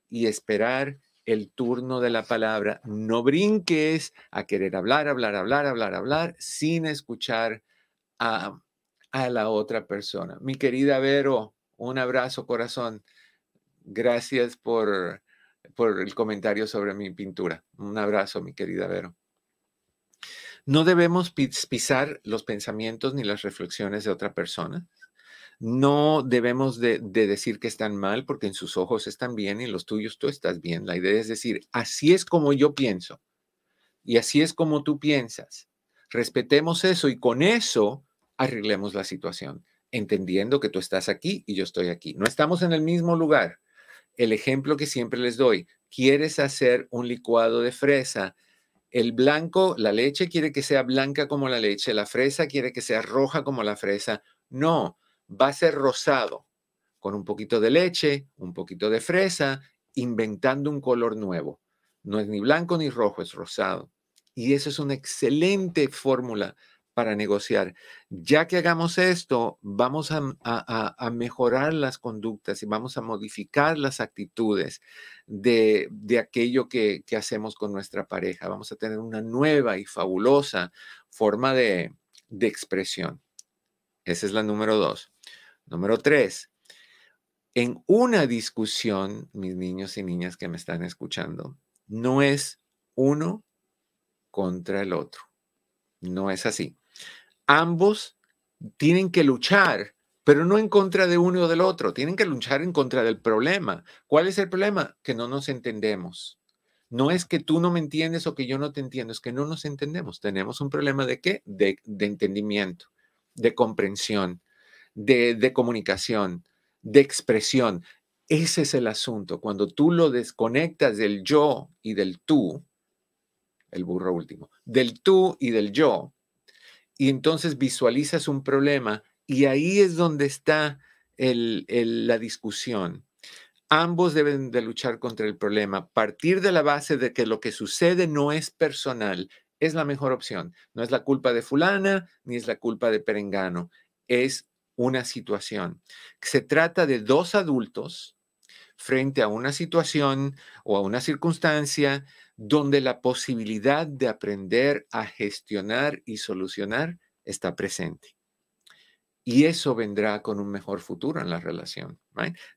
y esperar el turno de la palabra. No brinques a querer hablar, hablar, hablar, hablar, hablar, sin escuchar a, a la otra persona. Mi querida Vero, un abrazo, corazón. Gracias por, por el comentario sobre mi pintura. Un abrazo, mi querida Vero. No debemos pisar los pensamientos ni las reflexiones de otra persona. No debemos de, decir que están mal porque en sus ojos están bien y los tuyos tú estás bien. La idea es decir, así es como yo pienso y así es como tú piensas. Respetemos eso y con eso arreglemos la situación, entendiendo que tú estás aquí y yo estoy aquí. No estamos en el mismo lugar. El ejemplo que siempre les doy, quieres hacer un licuado de fresa. El blanco, la leche quiere que sea blanca como la leche, la fresa quiere que sea roja como la fresa. No, va a ser rosado, con un poquito de leche, un poquito de fresa, inventando un color nuevo. No es ni blanco ni rojo, es rosado. Y eso es una excelente fórmula para negociar. Ya que hagamos esto, vamos a, mejorar las conductas y vamos a modificar las actitudes de, aquello que, hacemos con nuestra pareja. Vamos a tener una nueva y fabulosa forma de, de expresión. Esa es la número dos. Número tres, en una discusión, mis niños y niñas que me están escuchando, no es uno contra el otro. No es así. Ambos tienen que luchar, pero no en contra de uno o del otro. Tienen que luchar en contra del problema. ¿Cuál es el problema? Que no nos entendemos. No es que tú no me entiendes o que yo no te entiendo, es que no nos entendemos. Tenemos un problema de qué? De, de entendimiento, de comprensión de, comunicación, de expresión. Ese es el asunto. Cuando tú lo desconectas del yo y del tú, el burro último, del tú y del yo, y entonces visualizas un problema y ahí es donde está la discusión. Ambos deben de luchar contra el problema. Partir de la base de que lo que sucede no es personal es la mejor opción. No es la culpa de fulana ni es la culpa de Perengano. Es una situación. Se trata de dos adultos frente a una situación o a una circunstancia donde la posibilidad de aprender a gestionar y solucionar está presente. Y eso vendrá con un mejor futuro en la relación.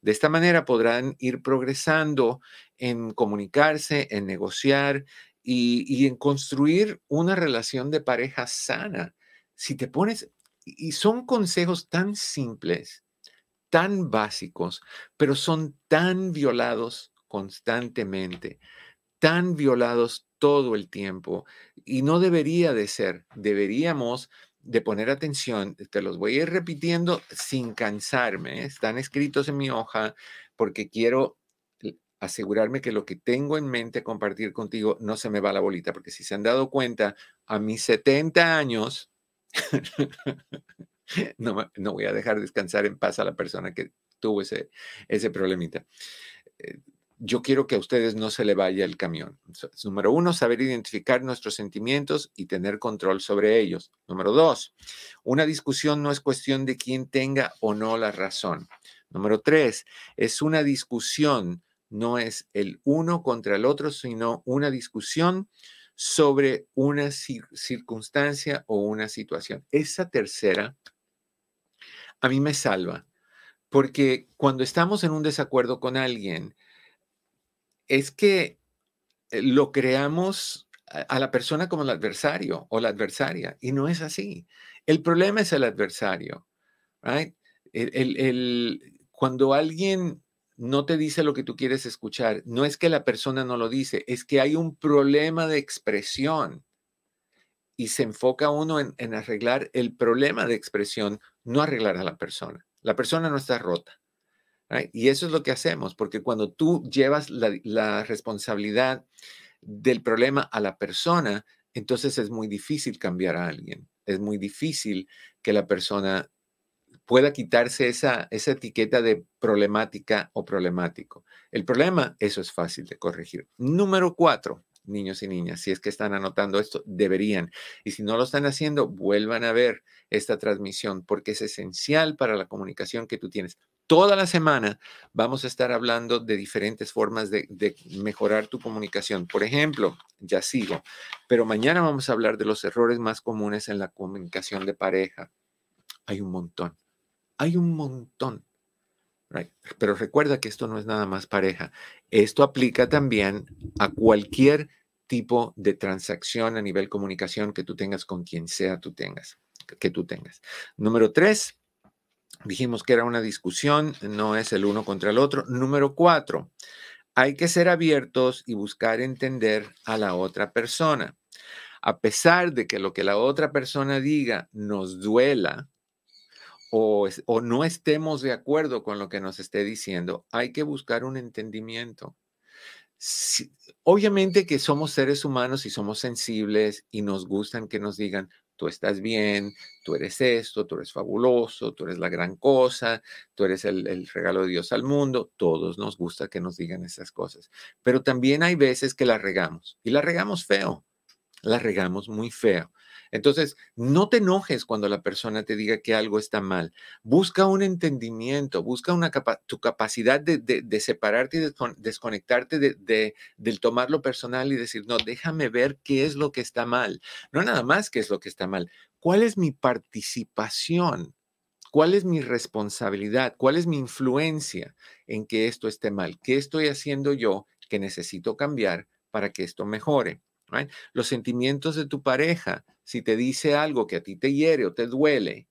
De esta manera podrán ir progresando en comunicarse, en negociar y, y en construir una relación de pareja sana. Si te pones, y son consejos tan simples, tan básicos, pero son tan violados constantemente, tan violados todo el tiempo. Y no debería de ser. Deberíamos de poner atención. Te los voy a ir repitiendo sin cansarme. ¿eh? Están escritos en mi hoja porque quiero asegurarme que lo que tengo en mente compartir contigo no se me va la bolita, porque si se han dado cuenta, a mis 70 años, no, no, voy a dejar descansar en paz a la persona que tuvo ese, ese problemita. Yo quiero que a ustedes no se le vaya el camión. Número uno, saber identificar nuestros sentimientos y tener control sobre ellos. Número dos, una discusión no es cuestión de quién tenga o no la razón. Número tres, es una discusión, no es el uno contra el otro, sino una discusión sobre una circunstancia o una situación. Esa tercera a mí me salva, porque cuando estamos en un desacuerdo con alguien, es que eh, lo creamos a la persona como el adversario o la adversaria, y no es así. El problema es el adversario. cuando alguien no te dice lo que tú quieres escuchar. No es que la persona no lo dice, es que hay un problema de expresión y se enfoca uno en, arreglar el problema de expresión, no arreglar a la persona. La persona no está rota. Y eso es lo que hacemos, porque cuando tú llevas la, la responsabilidad del problema a la persona, entonces es muy difícil cambiar a alguien. Es muy difícil que la persona pueda quitarse esa, esa etiqueta de problemática o problemático. El problema, eso es fácil de corregir. Número cuatro, niños y niñas. Si es que están anotando esto, deberían. Y si no lo están haciendo, vuelvan a ver esta transmisión porque es esencial para la comunicación que tú tienes. Toda la semana vamos a estar hablando de diferentes formas de, mejorar tu comunicación. Por ejemplo, ya sigo, pero mañana vamos a hablar de los errores más comunes en la comunicación de pareja. Hay un montón, hay un montón. Pero recuerda que esto no es nada más pareja. Esto aplica también a cualquier tipo de transacción a nivel comunicación que tú tengas con quien sea tú tengas, que tú tengas. Número tres, dijimos que era una discusión, no es el uno contra el otro. Número cuatro, hay que ser abiertos y buscar entender a la otra persona. A pesar de que lo que la otra persona diga nos duela, o, no estemos de acuerdo con lo que nos esté diciendo, hay que buscar un entendimiento. obviamente que somos seres humanos y somos sensibles y nos gustan que nos digan, tú estás bien, tú eres esto, tú eres fabuloso, tú eres la gran cosa, tú eres el, el, regalo de Dios al mundo. Todos nos gusta que nos digan esas cosas. Pero también hay veces que la regamos y la regamos feo, la regamos muy feo. Entonces, no te enojes cuando la persona te diga que algo está mal. Busca un entendimiento, busca una tu capacidad de, separarte y desconectarte de, del tomarlo personal y decir, no, déjame ver qué es lo que está mal. No nada más qué es lo que está mal. ¿Cuál es mi participación? ¿Cuál es mi responsabilidad? ¿Cuál es mi influencia en que esto esté mal? ¿Qué estoy haciendo yo que necesito cambiar para que esto mejore? Los sentimientos de tu pareja, si te dice algo que a ti te hiere o te duele,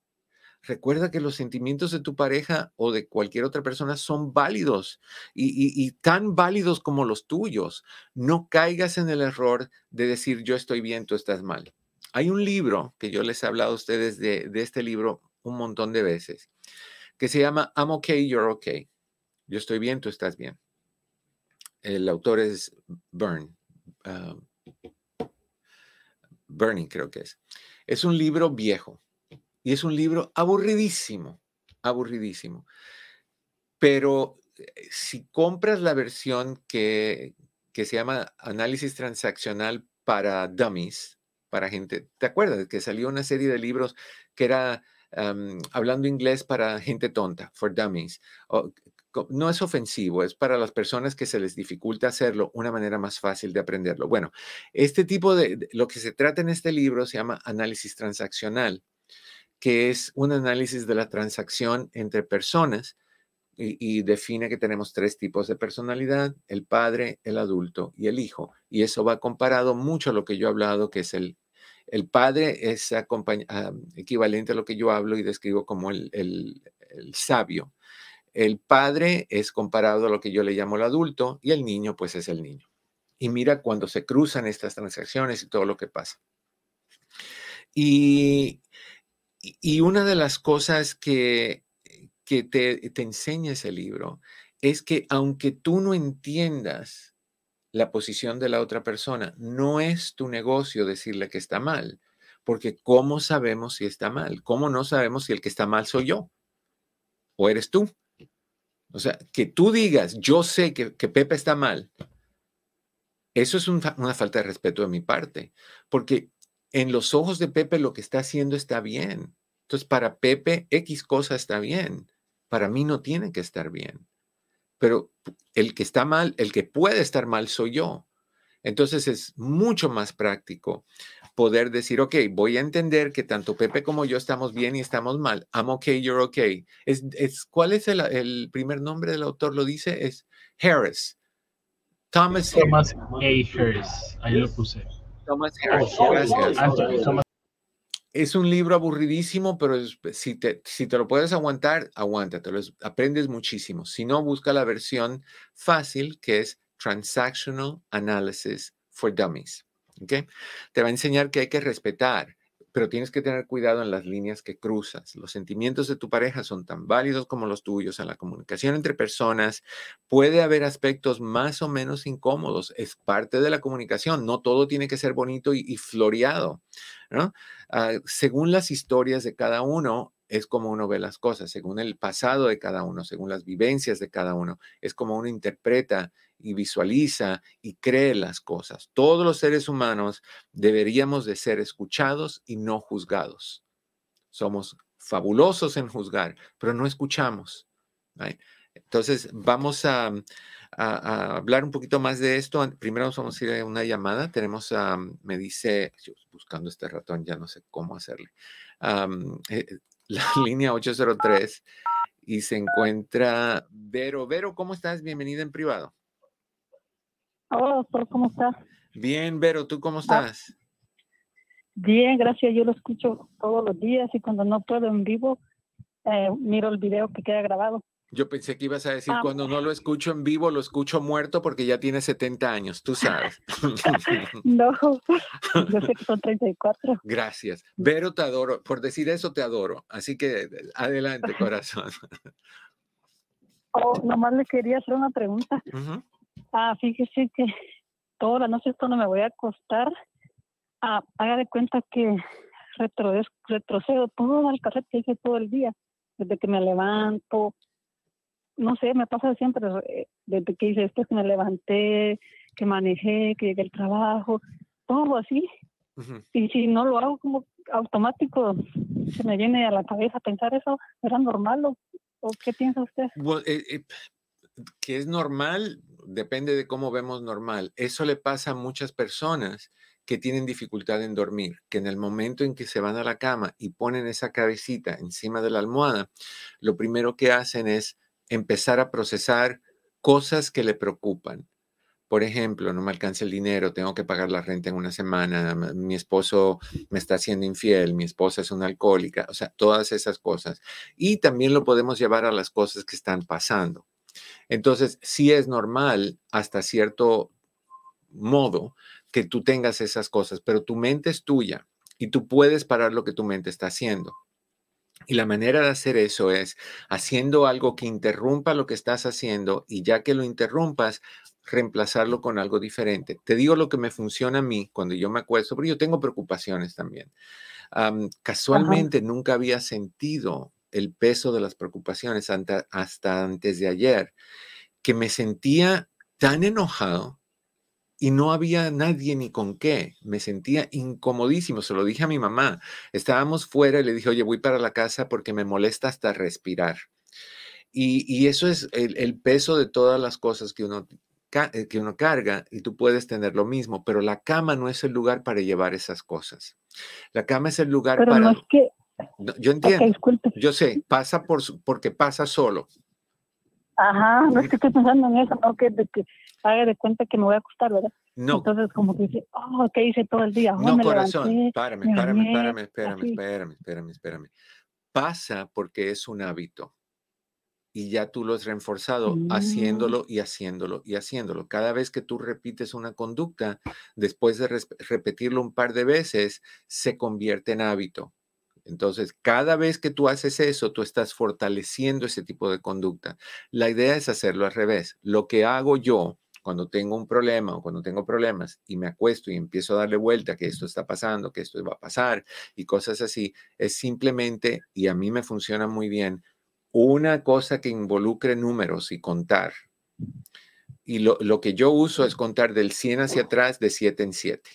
recuerda que los sentimientos de tu pareja o de cualquier otra persona son válidos y, tan válidos como los tuyos. No caigas en el error de decir yo estoy bien, tú estás mal. Hay un libro que yo les he hablado a ustedes de, este libro un montón de veces, que se llama I'm okay, you're okay. Yo estoy bien, tú estás bien. El autor es Byrne. Ah, Burning creo que es. Es un libro viejo y es un libro aburridísimo, aburridísimo. Pero eh, si compras la versión que, que se llama Análisis Transaccional para Dummies, para gente, ¿te acuerdas que salió una serie de libros que era hablando inglés para gente tonta, for dummies, no es ofensivo, es para las personas que se les dificulta hacerlo una manera más fácil de aprenderlo. Bueno, este tipo de, lo que se trata en este libro se llama análisis transaccional, que es un análisis de la transacción entre personas y, define que tenemos tres tipos de personalidad, el padre, el adulto y el hijo. Y eso va comparado mucho a lo que yo he hablado, que es el, el padre es equivalente a lo que yo hablo y describo como el, el sabio el padre es comparado a lo que yo le llamo el adulto y el niño pues es el niño. Y mira cuando se cruzan estas transacciones y todo lo que pasa. Y, y una de las cosas que, que te, te enseña ese libro es que aunque tú no entiendas la posición de la otra persona, no es tu negocio decirle que está mal, porque ¿cómo sabemos si está mal? ¿Cómo no sabemos si el que está mal soy yo? ¿O eres tú? O sea, que tú digas, yo sé que, Pepe está mal, eso es una falta de respeto de mi parte, porque en los ojos de Pepe lo que está haciendo está bien. Entonces, para Pepe, X cosa está bien. Para mí no tiene que estar bien. Pero el que está mal, el que puede estar mal soy yo. Entonces es mucho más práctico poder decir, ok, voy a entender que tanto Pepe como yo estamos bien y estamos mal. I'm okay, you're okay. Es, es, ¿Cuál es el, el, primer nombre del autor? Lo dice, es Harris. Thomas, Thomas A. Harris. Ahí lo puse. Thomas Harris. Gracias. Es un libro aburridísimo, pero si, te, si te lo puedes aguantar, aguántatelo. Aprendes muchísimo. Si no, busca la versión fácil que es Transactional Analysis for Dummies. ¿Okay? Te va a enseñar que hay que respetar, pero tienes que tener cuidado en las líneas que cruzas. Los sentimientos de tu pareja son tan válidos como los tuyos. En la comunicación entre personas puede haber aspectos más o menos incómodos. Es parte de la comunicación. No todo tiene que ser bonito y, floreado. Ah, según las historias de cada uno, es como uno ve las cosas, según el pasado de cada uno, según las vivencias de cada uno, es como uno interpreta y visualiza y cree las cosas. Todos los seres humanos deberíamos de ser escuchados y no juzgados. Somos fabulosos en juzgar, pero no escuchamos. Entonces, vamos a, hablar un poquito más de esto. Primero vamos a ir a una llamada. Tenemos, a, me dice, buscando este ratón, ya no sé cómo hacerle. Eh, la línea 803 y se encuentra Vero. Vero, ¿cómo estás? Bienvenida en privado. Hola, doctor, ¿cómo estás? Bien, Vero, ¿tú cómo ah, estás? bien, gracias. Yo lo escucho todos los días y cuando no puedo en vivo, eh, miro el video que queda grabado. Yo pensé que ibas a decir, ah. cuando no lo escucho en vivo, lo escucho muerto porque ya tiene 70 años, tú sabes. no, yo sé que son 34. Gracias. Vero, te adoro. Por decir eso, te adoro. Así que adelante, corazón. Oh, nomás le quería hacer una pregunta. Ah, fíjese que toda la noche esto no me voy a acostar. Ah, haga de cuenta que retrocedo todo el cassette que hice todo el día. Desde que me levanto, no sé, me pasa siempre, eh, desde que hice esto, que me levanté, que manejé, que llegué al trabajo, todo así. Y si no lo hago como automático, se me viene a la cabeza pensar eso, ¿era normal o, qué piensa usted? Eh, eh, que es normal, depende de cómo vemos normal. Eso le pasa a muchas personas que tienen dificultad en dormir, que en el momento en que se van a la cama y ponen esa cabecita encima de la almohada, lo primero que hacen es empezar a procesar cosas que le preocupan. Por ejemplo, no me alcanza el dinero, tengo que pagar la renta en una semana, mi esposo me está haciendo infiel, mi esposa es una alcohólica, o sea, todas esas cosas. Y también lo podemos llevar a las cosas que están pasando. Entonces, sí es normal hasta cierto modo que tú tengas esas cosas, pero tu mente es tuya y tú puedes parar lo que tu mente está haciendo. Y la manera de hacer eso es haciendo algo que interrumpa lo que estás haciendo y ya que lo interrumpas, reemplazarlo con algo diferente. Te digo lo que me funciona a mí cuando yo me acuesto, pero yo tengo preocupaciones también. casualmente nunca había sentido el peso de las preocupaciones hasta antes de ayer, que me sentía tan enojado y no había nadie ni con qué. Me sentía incomodísimo, se lo dije a mi mamá. Estábamos fuera y le dije, oye, voy para la casa porque me molesta hasta respirar. Y, eso es el, peso de todas las cosas que uno, eh, que uno carga y tú puedes tener lo mismo, pero la cama no es el lugar para llevar esas cosas. La cama es el lugar para... No es que... yo entiendo. yo sé, pasa por, porque pasa solo. Ajá, no es que estoy pensando en eso, no que de que haga de cuenta que me voy a acostar, ¿verdad? No. Entonces, como que dice, oh, ¿qué hice todo el día? Oh, no, corazón, párame, párame, párame, espérame, espérame, espérame, espérame. Pasa porque es un hábito y ya tú lo has reforzado mm. haciéndolo y haciéndolo y haciéndolo. Cada vez que tú repites una conducta, después de repetirlo un par de veces, se convierte en hábito. Entonces, cada vez que tú haces eso, tú estás fortaleciendo ese tipo de conducta. La idea es hacerlo al revés. Lo que hago yo cuando tengo un problema o cuando tengo problemas y me acuesto y empiezo a darle vuelta que esto está pasando, que esto va a pasar y cosas así, es simplemente, y a mí me funciona muy bien, una cosa que involucre números y contar. Y lo, lo que yo uso es contar del 100 hacia atrás de 7 en 7.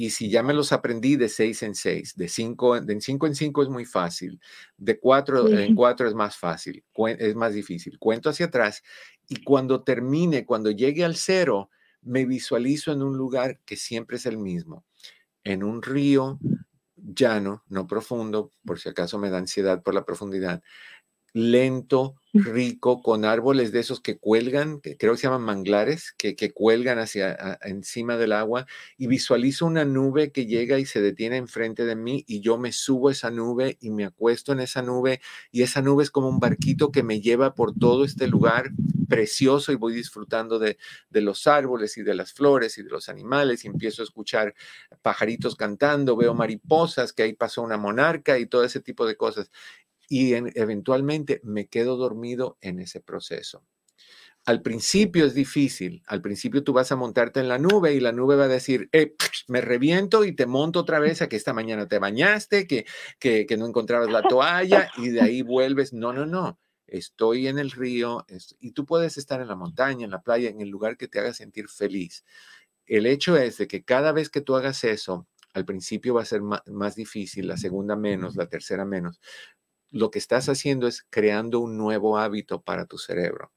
Y si ya me los aprendí de 6 en 6, de 5 de 5 en 5 es muy fácil, de 4 en 4 es más fácil, es más difícil. Cuento hacia atrás y cuando termine, cuando llegue al cero, me visualizo en un lugar que siempre es el mismo, en un río llano, no profundo, por si acaso me da ansiedad por la profundidad, lento, rico, con árboles de esos que cuelgan, que creo que se llaman manglares, que, cuelgan hacia encima del agua, y visualizo una nube que llega y se detiene enfrente de mí, y yo me subo a esa nube y me acuesto en esa nube, y esa nube es como un barquito que me lleva por todo este lugar precioso y voy disfrutando de, de los árboles y de las flores y de los animales, y empiezo a escuchar pajaritos cantando, veo mariposas, que ahí pasó una monarca y todo ese tipo de cosas y eventualmente me quedo dormido en ese proceso. al principio es difícil. Al principio tú vas a montarte en la nube y la nube va a decir, eh, me reviento y te monto otra vez a que esta mañana te bañaste, que, que, no encontrabas la toalla y de ahí vuelves. No, no, no. Estoy en el río y tú puedes estar en la montaña, en la playa, en el lugar que te haga sentir feliz. El hecho es de que cada vez que tú hagas eso, al principio va a ser más difícil, la segunda menos, la tercera menos. Lo que estás haciendo es creando un nuevo hábito para tu cerebro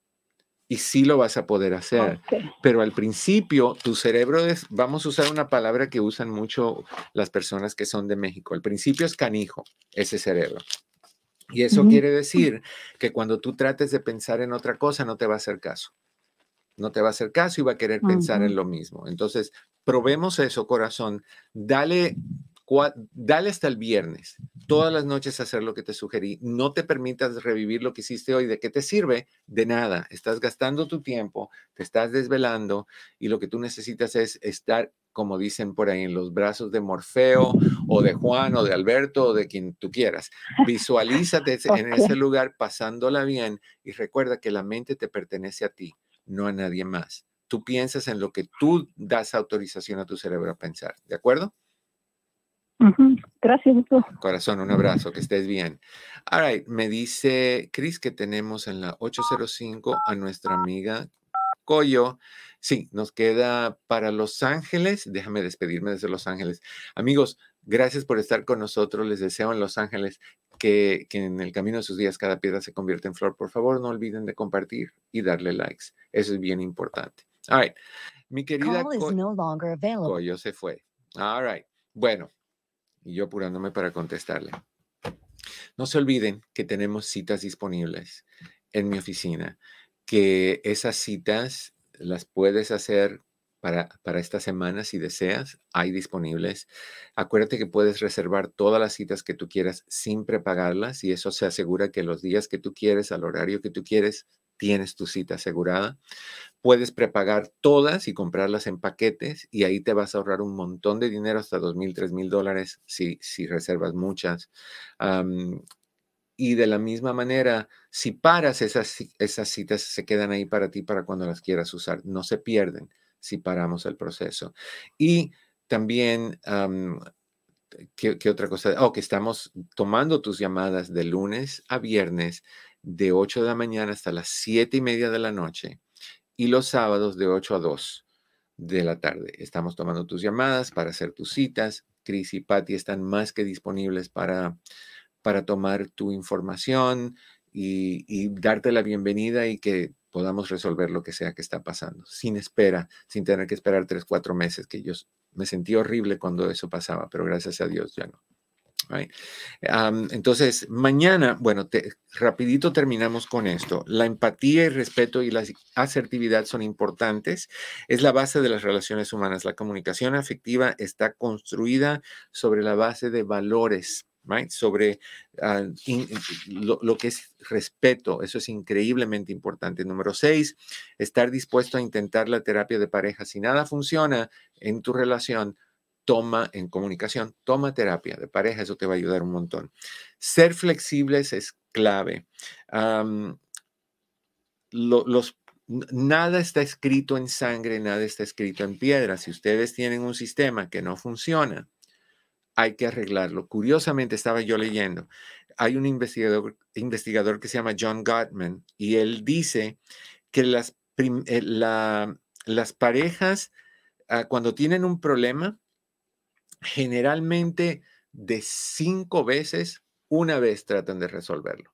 y sí lo vas a poder hacer. Pero al principio, tu cerebro es, vamos a usar una palabra que usan mucho las personas que son de México. Al principio es canijo, ese cerebro. Y eso quiere decir que cuando tú trates de pensar en otra cosa, no te va a hacer caso. No te va a hacer caso y va a querer pensar en lo mismo. Entonces, probemos eso, corazón. Dale dale hasta el viernes, todas las noches hacer lo que te sugerí. No te permitas revivir lo que hiciste hoy. ¿De qué te sirve? De nada. Estás gastando tu tiempo, te estás desvelando y lo que tú necesitas es estar, como dicen por ahí, en los brazos de Morfeo o de Juan o de Alberto o de quien tú quieras. Visualízate en ese lugar pasándola bien y recuerda que la mente te pertenece a ti, no a nadie más. Tú piensas en lo que tú das autorización a tu cerebro a pensar. ¿De acuerdo? Gracias. Corazón, un abrazo, que estés bien. All right, me dice Cris que tenemos en la 805 a nuestra amiga Coyo. Sí, nos queda para Los Ángeles. Déjame despedirme desde Los Ángeles. Amigos, gracias por estar con nosotros. Les deseo en Los Ángeles que, que, en el camino de sus días cada piedra se convierta en flor. Por favor, no olviden de compartir y darle likes. Eso es bien importante. All right. Mi querida Coyo se fue. All right. Bueno, y yo apurándome para contestarle. No se olviden que tenemos citas disponibles en mi oficina, que esas citas las puedes hacer para, para esta semana si deseas, hay disponibles. Acuérdate que puedes reservar todas las citas que tú quieras sin prepagarlas y eso se asegura que los días que tú quieres, al horario que tú quieres, tienes tu cita asegurada. Puedes prepagar todas y comprarlas en paquetes y ahí te vas a ahorrar un montón de dinero, hasta dos mil, tres mil dólares si, si reservas muchas. y de la misma manera, si paras esas, esas citas, se quedan ahí para ti para cuando las quieras usar. No se pierden si paramos el proceso. Y también, ¿qué, otra cosa? Oh, que estamos tomando tus llamadas de lunes a viernes de 8 de la mañana hasta las 7 y media de la noche y los sábados de 8 a 2 de la tarde. Estamos tomando tus llamadas para hacer tus citas. Cris y Patty están más que disponibles para, para tomar tu información y, darte la bienvenida y que podamos resolver lo que sea que está pasando, sin espera, sin tener que esperar tres, cuatro meses, que yo me sentí horrible cuando eso pasaba, pero gracias a Dios ya no entonces, mañana, bueno, rapidito terminamos con esto. La empatía y respeto y la asertividad son importantes. Es la base de las relaciones humanas. La comunicación afectiva está construida sobre la base de valores. sobre ah, lo, que es respeto. Eso es increíblemente importante. Número seis, estar dispuesto a intentar la terapia de pareja. Si nada funciona en tu relación, toma en comunicación, toma terapia de pareja, eso te va a ayudar un montón. Ser flexibles es clave. los, nada está escrito en sangre, nada está escrito en piedra. Si ustedes tienen un sistema que no funciona, hay que arreglarlo. Curiosamente, estaba yo leyendo, hay un investigador, investigador que se llama John Gottman y él dice que las, eh, las parejas, ah, cuando tienen un problema, generalmente de cinco veces, una vez tratan de resolverlo.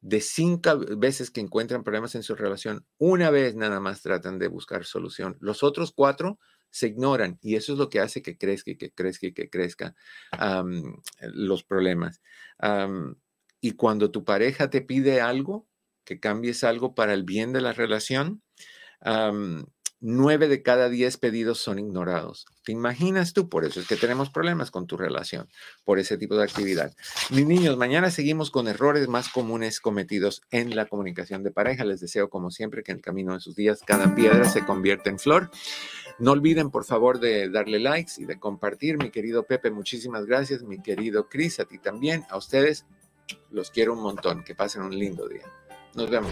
De cinco veces que encuentran problemas en su relación, una vez nada más tratan de buscar solución. Los otros cuatro se ignoran y eso es lo que hace que crezca y que crezca y que crezca los problemas. y cuando tu pareja te pide algo, que cambies algo para el bien de la relación, nueve de cada diez pedidos son ignorados. ¿Te imaginas tú? Por eso es que tenemos problemas con tu relación, por ese tipo de actividad. Mis niños, mañana seguimos con errores más comunes cometidos en la comunicación de pareja. Les deseo, como siempre, que en el camino de sus días cada piedra se convierta en flor. No olviden, por favor, de darle likes y de compartir. Mi querido Pepe, muchísimas gracias. Mi querido Cris, a ti también. A ustedes los quiero un montón. Que pasen un lindo día. Nos vemos.